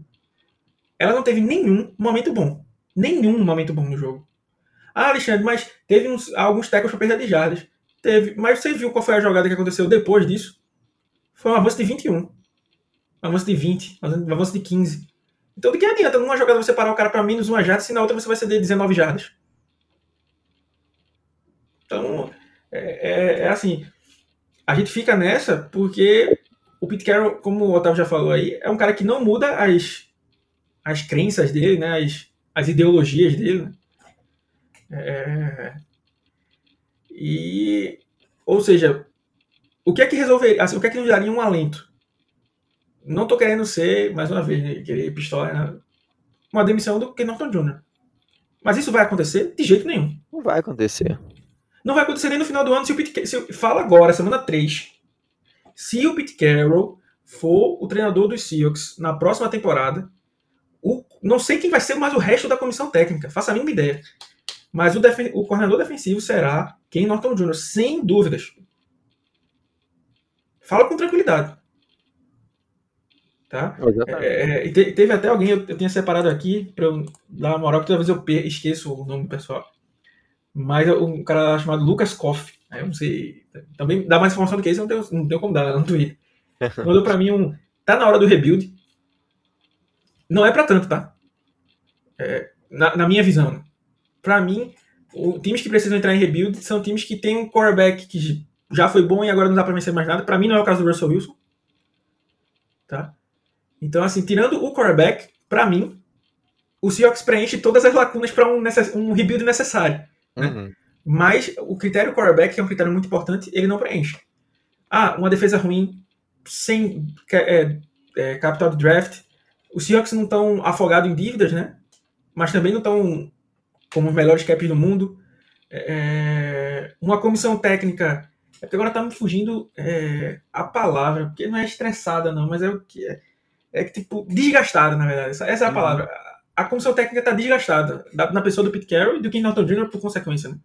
S3: ela não teve nenhum momento bom. Nenhum momento bom no jogo. Ah, Alexandre, mas teve uns, alguns tackles para perda de jardas. Teve. Mas você viu qual foi a jogada que aconteceu depois disso? Foi um avanço de 21. Um avanço de 20. Um avanço de 15. Então, de que adianta numa jogada você parar o cara para menos uma jarda, se na outra você vai ceder 19 jardas? Então, é, é, é, assim. A gente fica nessa porque o Pete Carroll, como o Otávio já falou aí, é um cara que não muda as, as crenças dele, né, as, as ideologias dele. Né? É, e, ou seja, o que é que resolveria, assim, o que é que nos daria um alento? Não estou querendo ser, mais uma vez, né, querer pistola, né? uma demissão do Ken Norton Jr. Mas isso vai acontecer? De jeito nenhum.
S2: Não vai acontecer.
S3: Não vai acontecer nem no final do ano se o Pete se, Fala agora, semana 3. Se o Pete Carroll for o treinador dos Seahawks na próxima temporada, o, não sei quem vai ser mais o resto da comissão técnica, faça a mínima ideia. Mas o, defen o coordenador defensivo será Ken Norton Jr., sem dúvidas. Fala com tranquilidade. Tá? É, é te, teve até alguém, eu, eu tinha separado aqui, para eu dar uma moral, que talvez eu esqueço o nome do pessoal. Mas um cara chamado Lucas Koff, eu não sei, também dá mais informação do que isso, não tenho, não tenho como dar no Twitter. Mandou para mim um. Tá na hora do rebuild. Não é para tanto, tá? É, na, na, minha visão. Para mim, o, times que precisam entrar em rebuild são times que têm um quarterback que já foi bom e agora não dá para vencer mais nada. Para mim, não é o caso do Russell Wilson. Tá? Então, assim, tirando o quarterback, para mim, o Seahawks preenche todas as lacunas para um, um, rebuild necessário. Né? Uhum. Mas o critério quarterback, que é um critério muito importante, ele não preenche. Ah, uma defesa ruim, sem é, é, capital de draft. Os Seahawks não estão afogados em dívidas, né? Mas também não estão como os melhores caps do mundo. É, uma comissão técnica. É porque agora tá me fugindo é, a palavra, porque não é estressada, não, mas é o que é é tipo, desgastada, na verdade. Essa, essa é a uhum. palavra. A comissão técnica está desgastada. Na pessoa do Pete Carroll e do Ken Norton Jr. por consequência, né?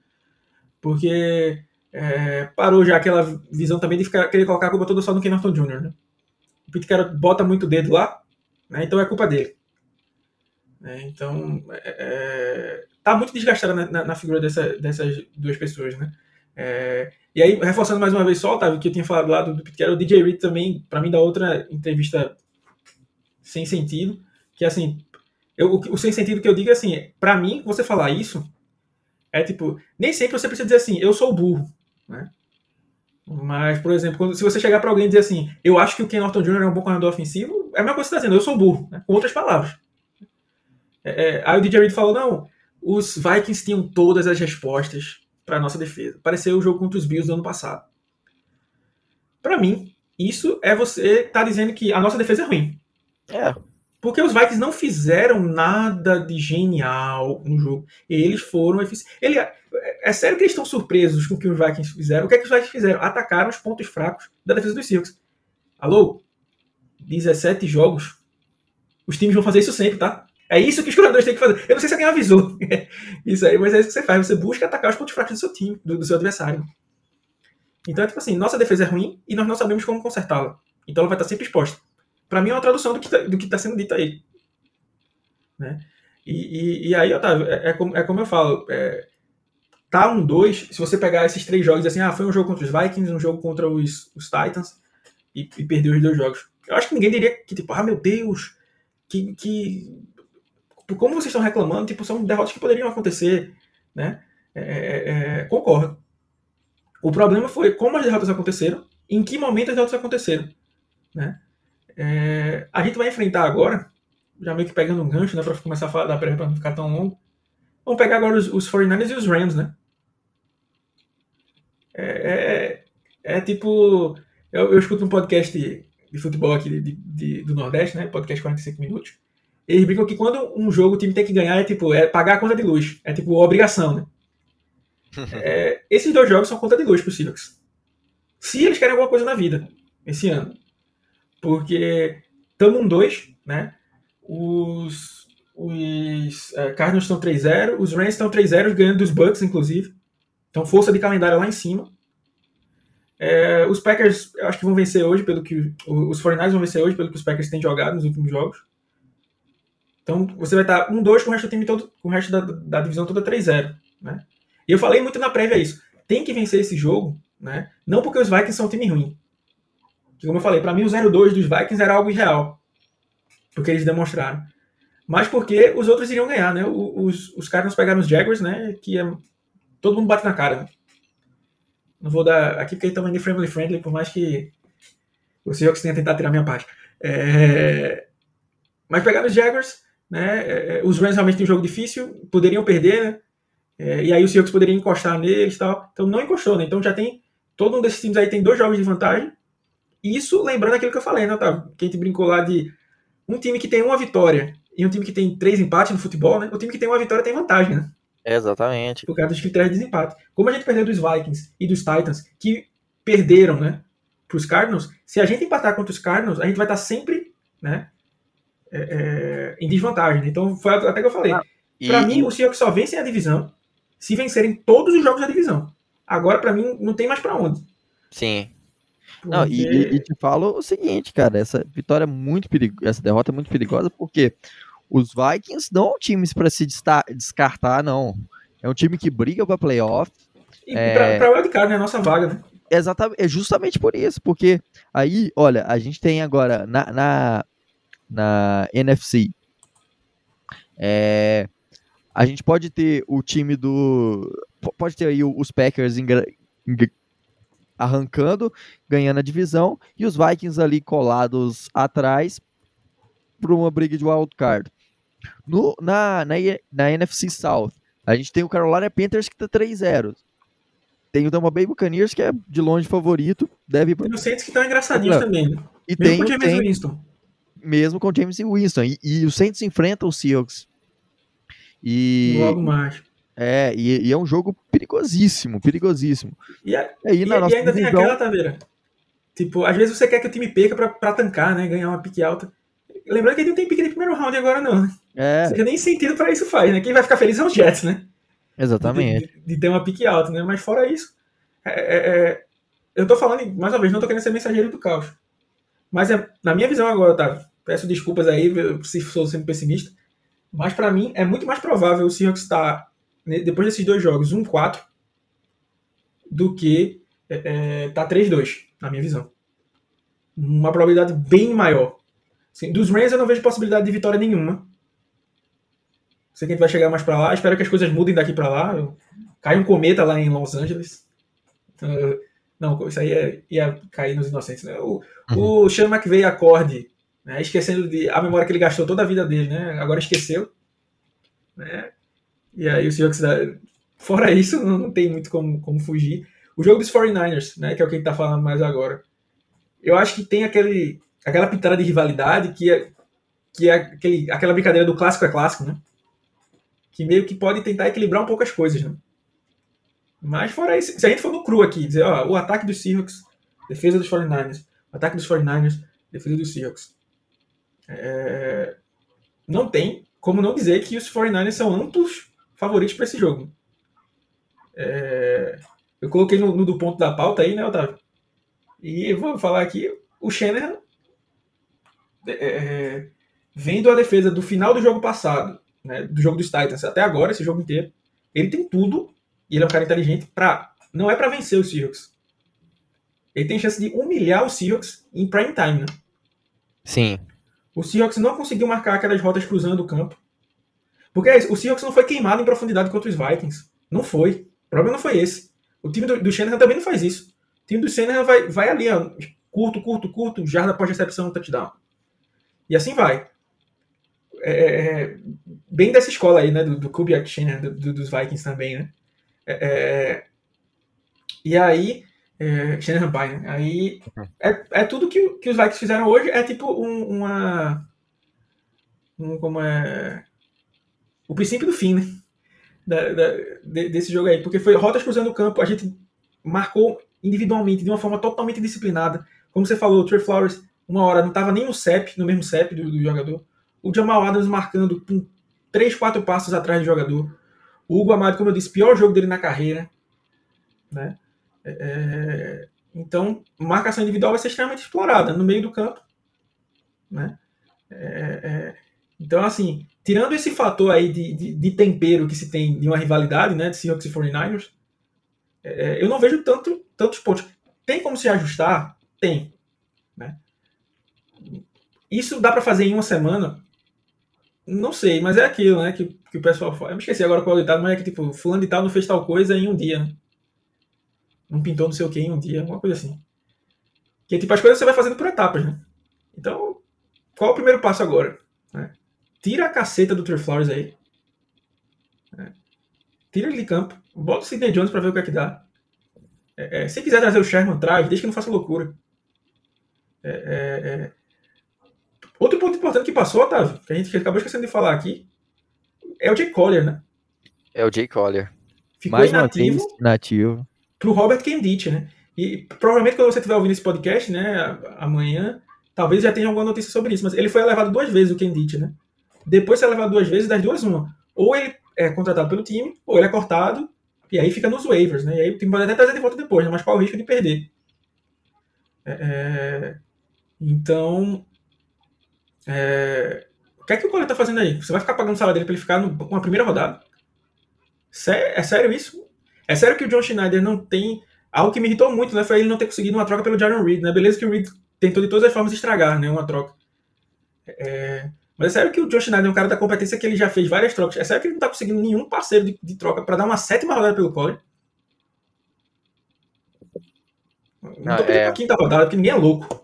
S3: Porque é, parou já aquela visão também de ficar, querer colocar a culpa toda só no Ken Norton Jr., né? O Pete Carroll bota muito dedo lá, né? Então é culpa dele. É, então, é, é tá muito desgastada na, na, na figura dessa, dessas duas pessoas, né? É, e aí, reforçando mais uma vez só, Otávio, que eu tinha falado lá do, do Pete Carroll, o DJ Reed também, para mim, da outra entrevista sem sentido, que assim, eu, o, o sem sentido que eu digo é assim, para mim, você falar isso, é tipo, nem sempre você precisa dizer assim, eu sou burro, né? Mas, por exemplo, quando, se você chegar para alguém e dizer assim, eu acho que o Ken Norton Jr. é um bom corredor ofensivo, é a mesma coisa que você está dizendo, eu sou burro, né? com outras palavras. É, é, aí o DJ Reed falou, não, os Vikings tinham todas as respostas para nossa defesa. Pareceu o jogo contra os Bills do ano passado. Para mim, isso é você tá dizendo que a nossa defesa é ruim.
S2: É.
S3: Porque os Vikings não fizeram nada de genial no jogo. Eles foram eficientes. Ele, é, é sério que eles estão surpresos com o que os Vikings fizeram? O que é que os Vikings fizeram? Atacaram os pontos fracos da defesa dos Seahawks. Alô? 17 jogos. Os times vão fazer isso sempre, tá? É isso que os jogadores têm que fazer. Eu não sei se alguém avisou isso aí, mas é isso que você faz. Você busca atacar os pontos fracos do seu time, do, do seu adversário. Então, é tipo assim, nossa defesa é ruim e nós não sabemos como consertá-la. Então ela vai estar sempre exposta. Para mim é uma tradução do que está tá sendo dito aí. Né? E, e, e aí, Otávio, é, é, como, é como eu falo, é, tá um 2, se você pegar esses três jogos assim, ah, foi um jogo contra os Vikings, um jogo contra os, os Titans, e, e perdeu os dois jogos. Eu acho que ninguém diria que, tipo, ah, meu Deus, que, que como vocês estão reclamando, tipo, são derrotas que poderiam acontecer, né? É, é, é concordo. O problema foi como as derrotas aconteceram, em que momento as derrotas aconteceram, né? É, a gente vai enfrentar agora, já meio que pegando um gancho, né, para começar a falar da prévia para não ficar tão longo. Vamos pegar agora os, os 49ers e os Rams, né? É, é, é tipo. Eu, eu, escuto um podcast de, de futebol aqui de, de, do Nordeste, né? Podcast 45 minutos. Eles brincam que quando um jogo o time tem que ganhar é tipo é pagar a conta de luz. É tipo obrigação, né? é, esses dois jogos são conta de luz pro Seahawks. Se eles querem alguma coisa na vida esse ano. Porque estamos um 2, né? Os, os é, Cardinals estão 3-0, os Rams estão 3-0, ganhando dos Bucks, inclusive. Então, força de calendário lá em cima. É, os Packers, acho que vão vencer hoje, pelo que. Os 49 vão vencer hoje, pelo que os Packers têm jogado nos últimos jogos. Então, você vai estar 1-2 com o resto do time todo, com o resto da, da divisão toda 3-0. Né? E eu falei muito na prévia isso. Tem que vencer esse jogo, né? Não porque os Vikings são um time ruim, como eu falei, para mim o 0-2 dos Vikings era algo irreal. Porque eles demonstraram. Mas porque os outros iriam ganhar, né? Os, os caras pegaram os Jaguars, né? Que é, todo mundo bate na cara. Né? Não vou dar. Aqui porque estamos indo family friendly, por mais que o Seahawks tenha tentado tirar minha parte. É... Mas pegaram os Jaguars, né? É, é, os Rams realmente têm um jogo difícil, poderiam perder, né? É, e aí o Seahawks poderia encostar neles e tal. Então não encostou, né? Então já tem. Todo um desses times aí tem dois jogos de vantagem. Isso lembrando aquilo que eu falei, né, Otávio? Que a gente brincou lá de um time que tem uma vitória e um time que tem três empates no futebol, né? O time que tem uma vitória tem vantagem, né?
S2: Exatamente.
S3: Por causa dos critérios de desempate. Como a gente perdeu dos Vikings e dos Titans, que perderam, né? Para os Cardinals, se a gente empatar contra os Cardinals, a gente vai estar sempre, né? É, é, em desvantagem. Né? Então, foi até que eu falei. Ah, para mim, o Seahawks só vencem a divisão se vencerem todos os jogos da divisão. Agora, para mim, não tem mais para onde.
S2: Sim. Não, e, e, te falo o seguinte, cara, essa vitória é muito perigosa, essa derrota é muito perigosa porque os Vikings não são times para se descartar, não. É um time que briga para playoff.
S3: E é... para o wildcard, né? Nossa vaga, né?
S2: Exatamente, é justamente por isso, porque aí, olha, a gente tem agora na, na, na NFC, é, a gente pode ter o time do. Pode ter aí os Packers arrancando, ganhando a divisão, e os Vikings ali colados atrás para uma briga de wild card. No, na, na, na NFC South, a gente tem o Carolina Panthers que tá 3-0. Tem o Tampa Bay Buccaneers que é de longe favorito, deve.
S3: E os Saints que estão engraçadinhos Não. também. Né?
S2: E mesmo tem, com o James tem, Winston. Mesmo com o James Winston. E, e os Saints enfrentam os Seahawks. E...
S3: Logo mais.
S2: É, e, e, é um jogo perigosíssimo, perigosíssimo.
S3: E, a, e, e, e ainda divisão... tem aquela, Taveira. Tipo, às vezes você quer que o time perca pra, pra tancar, né? Ganhar uma pique alta. Lembrando que ele não tem pique de primeiro round agora, não. Né? É. Ou seja, nem sentido para isso faz, né? Quem vai ficar feliz é os Jets, né?
S2: Exatamente.
S3: De, de, de ter uma pique alta, né? Mas fora isso, é, é, é, eu tô falando, mais uma vez, não tô querendo ser mensageiro do caos. Mas é, na minha visão agora, tá? Peço desculpas aí se sou sempre pessimista. Mas para mim é muito mais provável o Seahawks estar tá depois desses dois jogos, 1-4, do que é, é tá 3-2, na minha visão. Uma probabilidade bem maior. Assim, dos Rams eu não vejo possibilidade de vitória nenhuma. Sei que a gente vai chegar mais para lá. Espero que as coisas mudem daqui para lá. Cai um cometa lá em Los Angeles. Então, não, isso aí é, ia cair nos inocentes. Né? O, uhum. o Sean McVay acorde, né? esquecendo de a memória que ele gastou toda a vida dele, né? agora esqueceu. Né? E aí o Seahawks, fora isso, não, tem muito como, como fugir. O jogo dos 49ers, né, que é o que a gente tá falando mais agora. Eu acho que tem aquele, aquela pitada de rivalidade que é, que é aquele, aquela brincadeira do clássico é clássico, né? Que meio que pode tentar equilibrar um pouco as coisas, né? Mas fora isso, se a gente for no cru aqui, dizer, ó, o ataque dos Seahawks, defesa dos 49ers, o ataque dos 49ers, defesa dos Seahawks. É... Não tem como não dizer que os 49ers são amplos favoritos para esse jogo. É, eu coloquei no, no, do ponto da pauta aí, né, Otávio? E vou falar aqui, o Shanahan, é, é, vendo a defesa do final do jogo passado, né, do jogo dos Titans até agora, esse jogo inteiro, ele tem tudo, e ele é um cara inteligente, pra, não é para vencer os Seahawks. Ele tem chance de humilhar os Seahawks em prime time, né?
S2: Sim.
S3: O Seahawks não conseguiu marcar aquelas rotas cruzando o campo. Porque é o Seahawks não foi queimado em profundidade contra os Vikings. Não foi. O problema não foi esse. O time do, do Shanahan também não faz isso. O time do Shanahan vai, vai ali, ó, curto, curto, curto, jarda após recepção, touchdown. E assim vai. É, é, é bem dessa escola aí, né, do, do Kubiak Shanahan, do, do, dos Vikings também, né. É, é e aí, é, Shanahan né? Aí é, é tudo que, que os Vikings fizeram hoje, é tipo um, uma... Um, como é o princípio do fim, né? Da, da, desse jogo aí. Porque foi rotas cruzando o campo, a gente marcou individualmente, de uma forma totalmente disciplinada. Como você falou, o Trey Flowers, uma hora, não estava nem no CEP, no mesmo CEP do, do, jogador. O Jamal Adams marcando com 3, 4 passos atrás do jogador. O Hugo Amado, como eu disse, pior jogo dele na carreira. Né? É, é então, marcação individual vai ser extremamente explorada no meio do campo. Né? É, é então, assim, tirando esse fator aí de, de, de, tempero que se tem de uma rivalidade, né, de Seahawks e 49ers, é, eu não vejo tanto, tantos pontos. Tem como se ajustar? Tem. Né? Isso dá para fazer em uma semana? Não sei, mas é aquilo, né, que, que o pessoal fala. Eu me esqueci agora qual é o ditado, mas é que, tipo, fulano de tal não fez tal coisa em um dia, né? Não pintou não sei o que em um dia, uma coisa assim. Que, tipo, as coisas você vai fazendo por etapas, né? Então, qual é o primeiro passo agora? Né? Tira a caceta do Trey Flowers aí. É. Tira ele de campo. Bota o Sidney Jones pra ver o que é que dá. É, é, se quiser trazer o Sherman, traz. Deixa que não faça loucura. É, é, Outro ponto importante que passou, Otávio, que a gente acabou esquecendo de falar aqui, é o Jay Collier, né?
S2: É o Jay Collier.
S3: Ficou Mais inativo, uma vez,
S2: nativo.
S3: pro Robert Kendit, né? E provavelmente quando você estiver ouvindo esse podcast, né, amanhã, talvez já tenha alguma notícia sobre isso, mas ele foi elevado duas vezes, o Kendit, né? Depois de ser levado duas vezes, das duas, uma. Ou ele é contratado pelo time, ou ele é cortado, e aí fica nos waivers, né? E aí o time pode até trazer de volta depois, né? Mas qual o risco de perder? É, é então, é, o que é que o Cole tá fazendo aí? Você vai ficar pagando o salário dele pra ele ficar numa primeira rodada? É sério isso? É sério que o John Schneider não tem. Algo que me irritou muito, né? Foi ele não ter conseguido uma troca pelo Jaron Reed, né? Beleza que o Reed tentou de todas as formas estragar, né? Uma troca. É... Mas é sério que o John Schneider é um cara da competência que ele já fez várias trocas. É sério que ele não tá conseguindo nenhum parceiro de, de troca para dar uma sétima rodada pelo Cole? Não tô pedindo é... quinta rodada, porque ninguém é louco.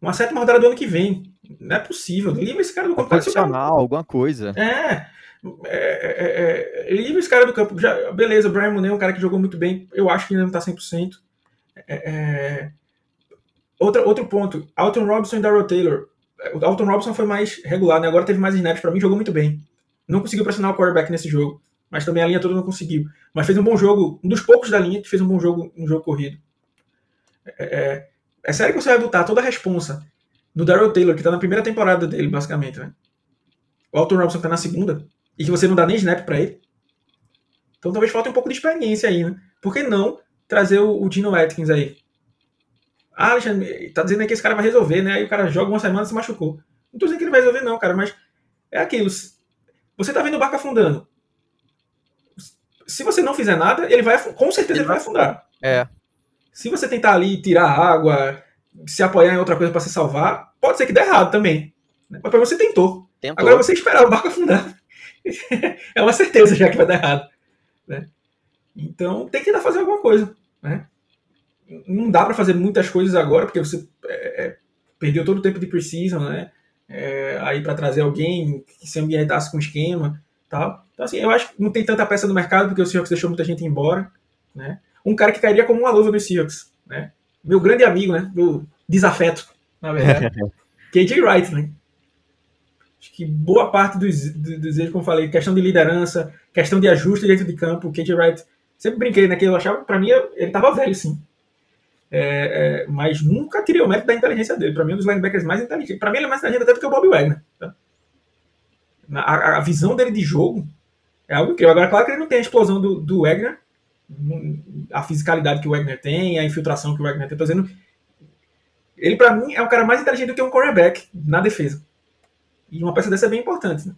S3: Uma sétima rodada do ano que vem. Não é possível. Livra esse cara do campo.
S2: Adicional, alguma coisa.
S3: É. É, é, é, livra esse cara do campo. Já, beleza, o Brian Monet é um cara que jogou muito bem. Eu acho que ainda não tá 100%. É, é, outra, outro ponto. Alton Robinson e Darrell Taylor. O Alton Robinson foi mais regular, né? Agora teve mais snaps para mim, jogou muito bem. Não conseguiu pressionar o quarterback nesse jogo. Mas também a linha toda não conseguiu. Mas fez um bom jogo. Um dos poucos da linha que fez um bom jogo um jogo corrido. É, é, é sério que você vai botar toda a responsa no Daryl Taylor, que tá na primeira temporada dele, basicamente, né? O Alton Robinson tá na segunda, e que você não dá nem snap para ele. Então talvez falte um pouco de experiência aí, né? Por que não trazer o, o Dino Atkins aí? Ah, Alexandre, tá dizendo aí que esse cara vai resolver, né? Aí o cara joga uma semana e se machucou. Não tô dizendo que ele vai resolver, não, cara, mas é aquilo. Você tá vendo o barco afundando. Se você não fizer nada, ele vai, com certeza ele vai afundar.
S2: É.
S3: Se você tentar ali tirar água, se apoiar em outra coisa para se salvar, pode ser que dê errado também. Né? Mas você tentou. tentou. Agora você esperar o barco afundar. é uma certeza já que vai dar errado. Né? Então tem que tentar fazer alguma coisa. Né? Não dá para fazer muitas coisas agora, porque você é, é, perdeu todo o tempo de precisão, né? É, aí para trazer alguém que se ambientasse com o esquema tal. Então, assim, eu acho que não tem tanta peça no mercado, porque o Seahawks deixou muita gente embora. Né? Um cara que cairia como uma luva no Seahawks. Né? Meu grande amigo, né? Meu desafeto, na verdade. KJ Wright, né? Acho que boa parte dos, dos erros, como eu falei, questão de liderança, questão de ajuste dentro de campo, o KJ Wright, sempre brinquei, né? Que eu achava, para mim, ele tava velho, sim. É, é, mas nunca tirei o mérito da inteligência dele. Para mim, é um dos linebackers mais inteligentes. Para mim, ele é mais inteligente até do que o Bob Wagner. Tá? A, a, visão dele de jogo é algo que Agora, claro que ele não tem a explosão do, do Wagner, a fisicalidade que o Wagner tem, a infiltração que o Wagner tem. Tô dizendo, ele, para mim, é um cara mais inteligente do que um cornerback na defesa. E uma peça dessa é bem importante. Né?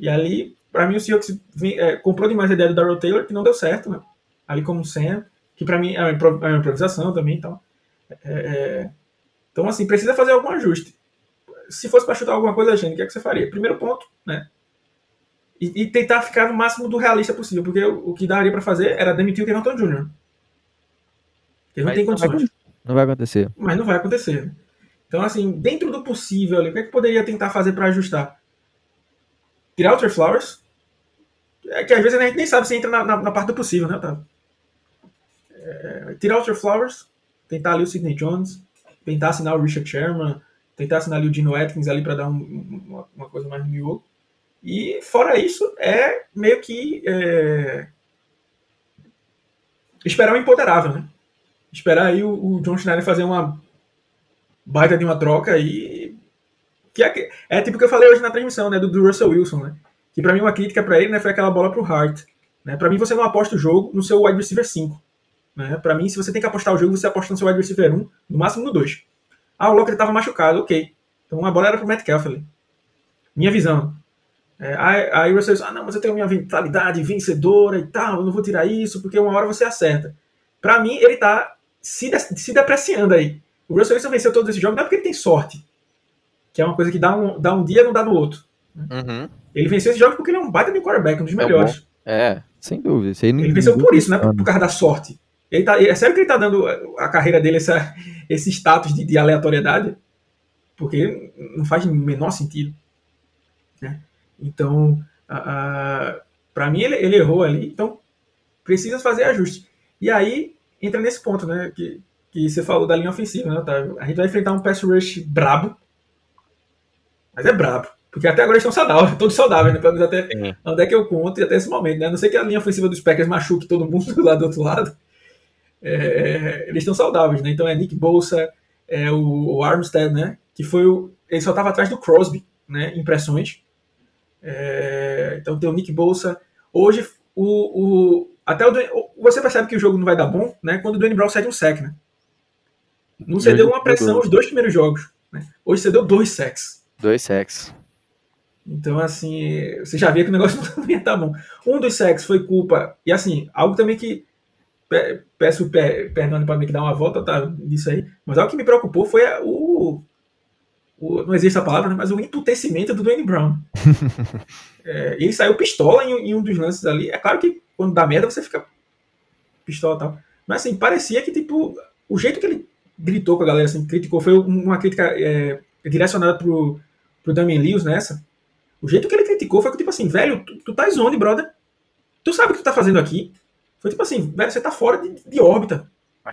S3: E ali, para mim, o Seahawks é, comprou demais a ideia do Darrell Taylor, que não deu certo, né? ali como Sam, que para mim é uma, é uma, improvisação também. Então, é, é, então, assim, precisa fazer algum ajuste. Se fosse para chutar alguma coisa, gente, o que, é que você faria? Primeiro ponto, né? E, e, tentar ficar no máximo do realista possível, porque o, o que daria para fazer era demitir o Kenilton Jr. Ele não tem condições.
S2: Não vai acontecer.
S3: Mas não vai acontecer. Então, assim, dentro do possível, ali, o que é que poderia tentar fazer para ajustar? Tirar o Trey Flowers. É que às vezes a gente nem sabe se entra na, na, na parte do possível, né? Tá? É, tirar o Trey Flowers, tentar ali o Sidney Jones, tentar assinar o Richard Sherman, tentar assinar ali o Dino Atkins ali para dar um, uma, uma, coisa mais no miolo. E fora isso, é meio que é, esperar o imponderável, né? esperar aí o, o John Schneider fazer uma baita de uma troca e que é, é tipo o que eu falei hoje na transmissão, né, do, do Russell Wilson, né? Que para mim uma crítica para ele, né, foi aquela bola pro Hart, né? Para mim você não aposta o jogo no seu wide receiver 5, né? Para mim se você tem que apostar o jogo, você aposta no seu wide receiver 1, no máximo no 2. Ah, o Locker estava machucado, OK. Então a bola era pro Metcalf ali. Minha visão. É, aí, você diz, ah, não, mas eu tenho minha mentalidade vencedora e tal, eu não vou tirar isso, porque uma hora você acerta. Para mim, ele tá se, se depreciando aí. O Russell Wilson venceu todos esses jogos não é porque ele tem sorte, que é uma coisa que dá um, dá um dia e não dá no outro.
S2: Uhum.
S3: Ele venceu esses jogos porque ele é um baita de quarterback, um dos é melhores.
S2: É, sem dúvida.
S3: ele venceu por isso, né? Por, por causa da sorte. Ele tá, é sério que ele tá dando a carreira dele essa, esse status de, de aleatoriedade? Porque não faz o menor sentido. Né? Então, para mim, ele, ele, errou ali. Então, precisa fazer ajuste. E aí, entra nesse ponto, né? Que, que você falou da linha ofensiva, né, Otávio? A gente vai enfrentar um pass rush brabo. Mas é brabo. Porque até agora eles estão saudáveis, todos saudáveis, né? Pelo menos até onde é que eu conto e até esse momento, né? A não sei que a linha ofensiva dos Packers machuque todo mundo lá do outro lado. É, eles estão saudáveis, né? Então é Nick Bolsa, é o, o Armstead, né? Que foi o. Ele só estava atrás do Crosby, né? Impressões. É, então tem o Nick Bolsa. Hoje, o, o, até o, você percebe que o jogo não vai dar bom, né? Quando o Dwayne Brown cede um sec, né? Não cedeu uma pressão os dois primeiros jogos. Né? Hoje cedeu dois sacks.
S2: Dois sacks.
S3: Então, assim, você já via que o negócio não ia estar bom. Um dos sacks foi culpa. E, assim, algo também que. Peço perdão para mim que dar uma volta tá, nisso aí. Mas algo que me preocupou foi o. o não existe a palavra, né, mas o emputecimento do Dwayne Brown. é, ele saiu pistola em, em, um dos lances ali. É claro que quando dá merda você fica pistola e tal. Mas, assim, parecia que, tipo, o jeito que ele gritou com a galera, assim, criticou, foi uma crítica é, direcionada pro, pro Damian Lewis nessa o jeito que ele criticou foi que, tipo assim, velho, tu, tu tá onde, brother? Tu sabe o que tu tá fazendo aqui? Foi tipo assim, velho, você tá fora de, de órbita.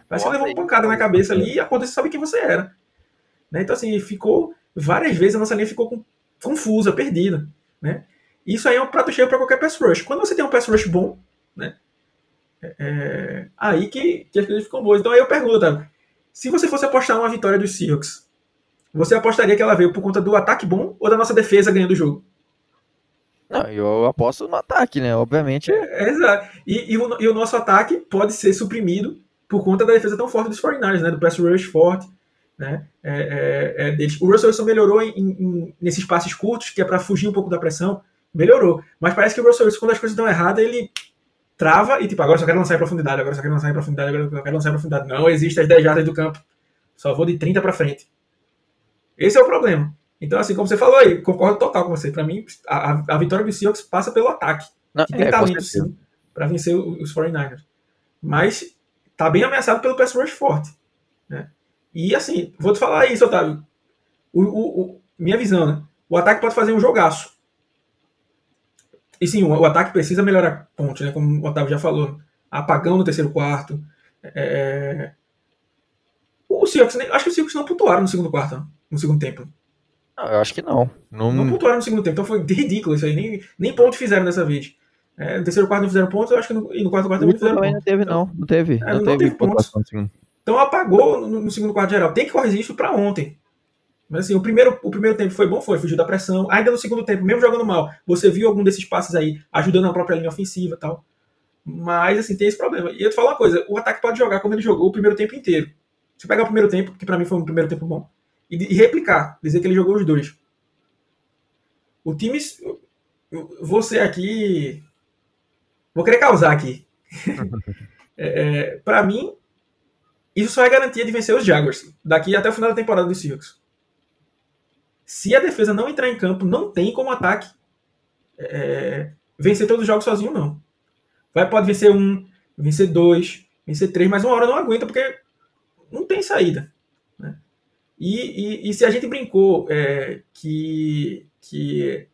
S3: Mas você levou uma pancada na cabeça ali e a ponta sabe quem você era. Né? Então, assim, ficou. Várias vezes a nossa linha ficou com, confusa, perdida. Né? Isso aí é um prato cheio para qualquer pass rush. Quando você tem um pass rush bom, né? É, é aí que, que as coisas ficam boas. Então aí eu pergunto, tá? se você fosse apostar uma vitória dos Seahawks, você apostaria que ela veio por conta do ataque bom ou da nossa defesa ganhando o jogo?
S2: Não, eu aposto no ataque, né? Obviamente.
S3: É, exato. E, e, o, e, o, nosso ataque pode ser suprimido por conta da defesa tão forte dos 49ers, né? Do pass rush forte. Né? É, é, é deles. O Russell Wilson melhorou em, em, nesses passes curtos, que é para fugir um pouco da pressão. Melhorou. Mas parece que o Russell Wilson, quando as coisas estão erradas, ele trava e tipo, agora só quero lançar em profundidade, agora só quero lançar em profundidade, agora só quero lançar em profundidade. Não existe as 10 jardas do campo. Só vou de 30 para frente. Esse é o problema. Então, assim, como você falou aí, concordo total com você. Para mim, a, a vitória do Seahawks passa pelo ataque. Não, que tem é, talento, sim, para vencer os 49ers. Mas tá bem ameaçado pelo pass rush forte. Né? E, assim, vou te falar isso, Otávio. O, o, o, minha visão, né? O ataque pode fazer um jogaço. E sim, o, o ataque precisa melhorar ponte, né? Como o Otávio já falou. Apagão no terceiro quarto. É... O Seahawks, acho que os Seahawks não pontuaram no segundo quarto, no segundo tempo.
S2: Não, eu acho que não.
S3: Não, não pontuaram no segundo tempo, então foi ridículo isso aí. Nem, nem ponto fizeram dessa vez. É, no terceiro quarto não fizeram pontos, eu acho que no, e no quarto quarto também não fizeram
S2: pontos. Não teve, não. Não teve. É, não, não, teve, teve pontos.
S3: Então apagou no, no, segundo quarto geral. Tem que corrigir isso para ontem. Mas assim, o primeiro, o primeiro tempo foi bom, foi, fugiu da pressão. Ainda no segundo tempo, mesmo jogando mal, você viu algum desses passes aí ajudando a própria linha ofensiva e tal. Mas assim, tem esse problema. E eu te falo uma coisa, o ataque pode jogar como ele jogou o primeiro tempo inteiro. Se pegar o primeiro tempo, que para mim foi um primeiro tempo bom, e, e replicar, dizer que ele jogou os dois. O time. Você aqui. Vou querer causar aqui. é, é para mim, isso só é garantia de vencer os Jaguars daqui até o final da temporada dos Seahawks. Se a defesa não entrar em campo, não tem como ataque é, vencer todos os jogos sozinho, não. Vai, pode vencer um, vencer dois, vencer três, mas uma hora não aguenta porque não tem saída. E, e, e, se a gente brincou é, que que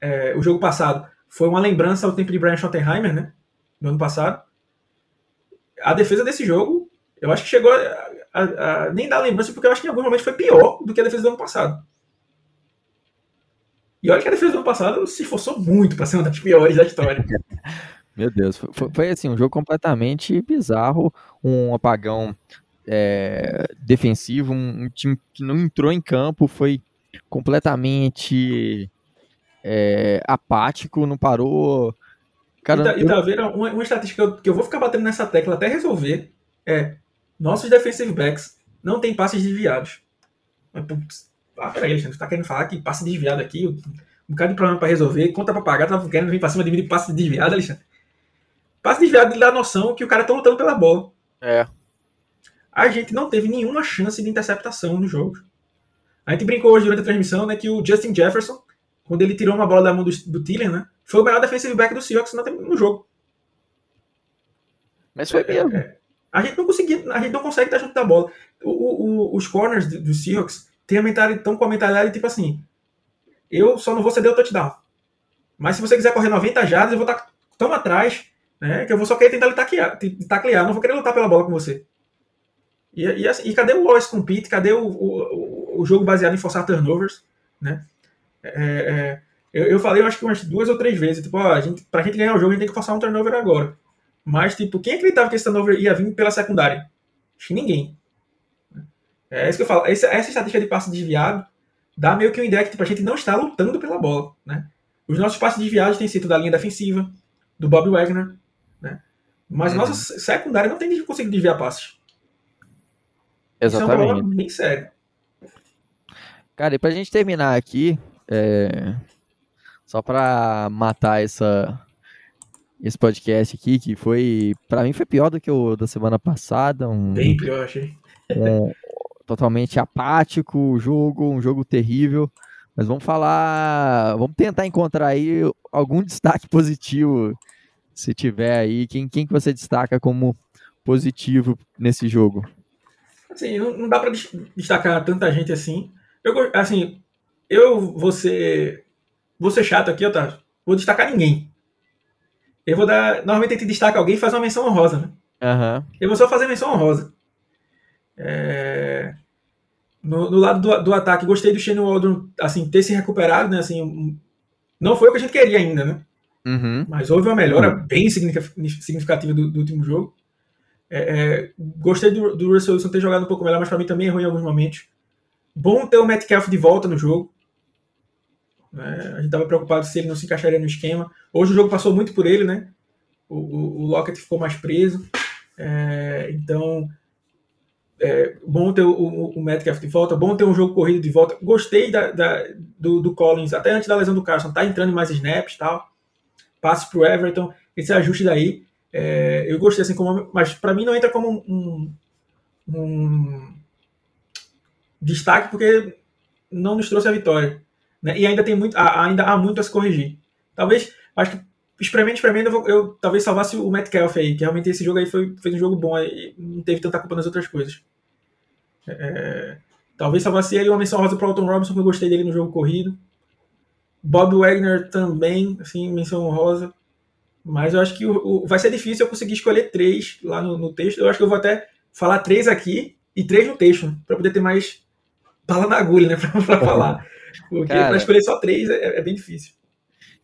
S3: é, o jogo passado foi uma lembrança ao tempo de Brian Schottenheimer, né? No ano passado. A defesa desse jogo, eu acho que chegou a, a, a nem dar lembrança, porque eu acho que em alguns momentos foi pior do que a defesa do ano passado. E olha que a defesa do ano passado se esforçou muito para ser uma das piores da história.
S2: Meu Deus, foi, foi, assim, um jogo completamente bizarro, um apagão é, defensivo, um, um, time que não entrou em campo, foi completamente é, apático, não parou.
S3: Cara, e, tá, eu... e tá vendo uma, uma estatística que eu, que eu, vou ficar batendo nessa tecla até resolver é nossos defensive backs não tem passes desviados. Mas, putz, ah, peraí, Alexandre, você tá querendo falar que passe desviado aqui? Um bocado de problema para resolver, conta para pagar, tá querendo vir pra cima de mim de passe desviado, Alexandre? Passe desviado dá a noção que o cara tá lutando pela bola.
S2: É.
S3: A gente não teve nenhuma chance de interceptação no jogo. A gente brincou hoje durante a transmissão, né, que o Justin Jefferson, quando ele tirou uma bola da mão do, do Tiller, né, foi o melhor defensive back do Seahawks no jogo.
S2: Mas foi mesmo. É, é,
S3: a gente não conseguia, a gente não consegue estar junto da bola. O, o, os corners do, Seahawks têm a mentalidade, estão com a mentalidade tipo assim, eu só não vou ceder o touchdown. Mas se você quiser correr 90 jardas, eu vou estar tão atrás, né, que eu vou só querer tentar lhe taclear, taclear, não vou querer lutar pela bola com você. E, e, assim, e cadê o Lois com Pete? Cadê o, o, o, jogo baseado em forçar turnovers? Né? É, é, eu, eu falei, eu acho que umas duas ou três vezes, tipo, ó, a gente, pra gente ganhar o jogo, a gente tem que forçar um turnover agora. Mas, tipo, quem acreditava que esse turnover ia vir pela secundária? Acho que ninguém. É isso que eu falo. Essa, essa estatística de passe desviado dá meio que uma ideia que tipo, a gente não está lutando pela bola. Né? Os nossos passes desviados têm sido da linha defensiva, do Bob Wagner. Né? Mas uhum. nossa secundária não tem conseguido desviar passes.
S2: Exatamente.
S3: Isso é um problema bem sério.
S2: Cara, e pra gente terminar aqui, é... só pra matar essa, esse podcast aqui, que foi, pra mim foi pior do que o da semana passada, um
S3: Bem pior, achei.
S2: totalmente apático o jogo, um jogo terrível, mas vamos falar, vamos tentar encontrar aí algum destaque positivo, se tiver aí, quem, quem que você destaca como positivo nesse jogo?
S3: Assim, não, não dá des- destacar tanta gente assim. Eu, assim, eu vou ser, vou ser chato aqui, Otávio. Vou destacar ninguém. Eu vou dar. Normalmente a gente destaca alguém e faz uma menção honrosa, né?
S2: Aham,
S3: Eu vou só fazer menção honrosa. É, No, no lado do, do ataque, gostei do Shane Waldron assim, ter se recuperado, né? Assim, não foi o que a gente queria ainda, né?
S2: uhum,
S3: Mas houve uma melhora bem significa- significativa do, do último jogo. É, é, gostei do, do Russell Wilson ter jogado um pouco melhor, mas para mim também errou em alguns momentos. Bom ter o Metcalf de volta no jogo. É, a gente estava preocupado se ele não se encaixaria no esquema. Hoje o jogo passou muito por ele, né? O, o, o Lockett ficou mais preso. É, então, é, bom ter o, o, o Metcalf de volta, bom ter um jogo corrido de volta. Gostei da, da- do, do Collins, até antes da lesão do Carson, tá entrando mais snaps tal. Passe pro Everton, esse ajuste daí. É, eu gostei assim como. Mas para mim não entra como um, um destaque, porque não nos trouxe a vitória. Né? E ainda tem muito, ainda há muito a se corrigir. Talvez, acho que espremendo, espremendo, eu, eu talvez salvasse o Metcalf aí, que realmente esse jogo aí foi, fez um jogo bom, aí não teve tanta culpa nas outras coisas. É, talvez salvasse ele uma menção rosa pro Alton Robinson, que eu gostei dele no jogo corrido. Bob Wagner também, assim, menção honrosa. Mas eu acho que o, o- vai ser difícil eu conseguir escolher três lá no, no texto. Eu acho que eu vou até falar três aqui e três no texto, para poder ter mais bala na agulha, né, pra, pra falar. Porque para escolher só três é, é bem difícil.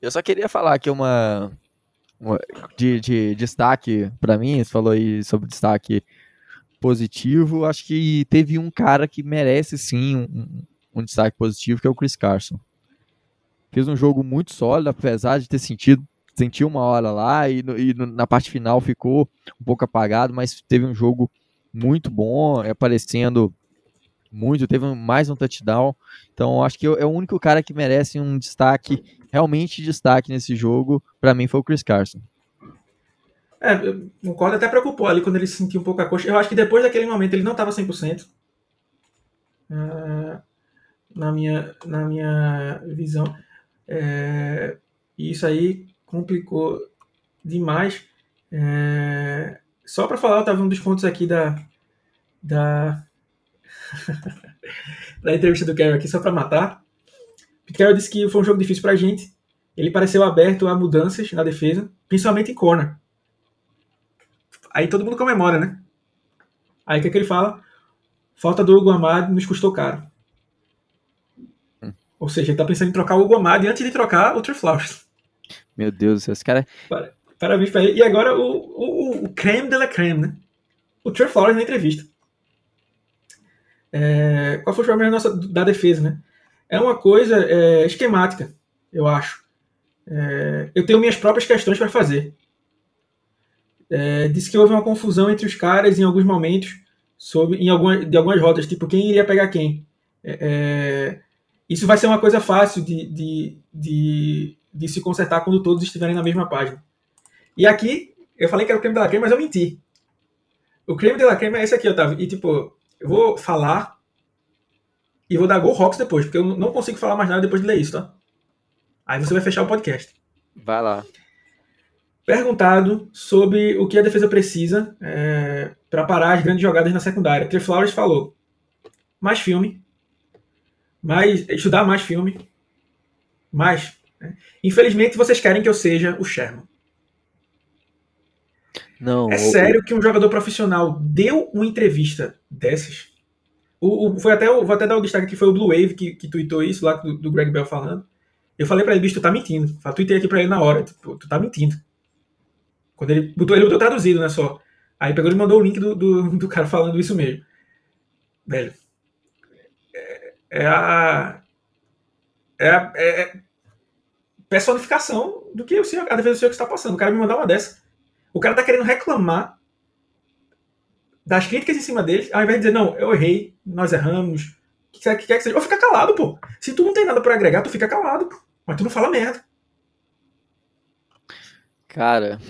S2: Eu só queria falar aqui uma, uma- de, de destaque pra mim, você falou aí sobre destaque positivo, acho que teve um cara que merece sim um, um- um destaque positivo, que é o Chris Carson. Fez um jogo muito sólido, apesar de ter sentido sentiu uma hora lá e, no- e na parte final ficou um pouco apagado, mas teve um jogo muito bom, aparecendo muito, teve mais um touchdown. Então acho que é o único cara que merece um destaque, realmente destaque nesse jogo, pra mim foi o Chris Carson.
S3: É, eu concordo, até preocupou ali quando ele sentiu um pouco a coxa. Eu acho que depois daquele momento ele não estava 100%. Ah, na, minha, na minha visão. É, isso aí complicou demais. É, só para falar, eu estava um dos pontos aqui da, da, da entrevista do Carroll aqui, só para matar. O Carroll disse que foi um jogo difícil para a gente. Ele pareceu aberto a mudanças na defesa, principalmente em corner. Aí todo mundo comemora, né? Aí o que, é que ele fala? Falta do Hugo Amado nos custou caro. Ou seja, ele tá pensando em trocar o Hugo Amado antes de trocar o Trey Flowers.
S2: Meu Deus do céu, esse cara.
S3: Parabéns pra ele. E agora o, o, o creme de la creme, né? O Trey Flowers na entrevista. É, qual foi o problema nossa, da defesa, né? É uma coisa é, esquemática, eu acho. É, eu tenho minhas próprias questões para fazer. É, disse que houve uma confusão entre os caras em alguns momentos, sobre, em alguma, de algumas rotas, tipo quem iria pegar quem. É, é, isso vai ser uma coisa fácil de, de, de, de se consertar quando todos estiverem na mesma página. E aqui, eu falei que era o creme de la creme, mas eu menti. O creme de la creme é esse aqui, Otávio. E tipo, eu vou falar e vou dar Go Rocks depois, porque eu não consigo falar mais nada depois de ler isso, tá? Aí você vai fechar o podcast.
S2: Vai lá.
S3: Perguntado sobre o que a defesa precisa é, para parar as grandes jogadas na secundária. Trey Flowers falou: mais filme, mais estudar mais filme, mais. Né? Infelizmente, vocês querem que eu seja o Sherman.
S2: Não,
S3: É
S2: o-
S3: sério que um jogador profissional deu uma entrevista dessas? O, o- foi até, vou até dar o destaque que foi o Blue Wave que, que tweetou isso lá do, do Greg Bell falando. Eu falei pra ele, bicho, tu tá mentindo. Eu tuitei aqui pra ele na hora. Tipo, tu tá mentindo. Quando ele botou, ele botou traduzido, né, só. Aí pegou e mandou o link do, do, do cara falando isso mesmo. Velho. É, é a. É a é a personificação do que o senhor, a defesa do senhor que está passando. O cara me mandar uma dessa. O cara tá querendo reclamar das críticas em cima deles, ao invés de dizer, não, eu errei, nós erramos, o que quer que, seja, ou fica calado, pô. Se tu não tem nada para agregar, tu fica calado, pô. mas tu não fala merda.
S2: Cara.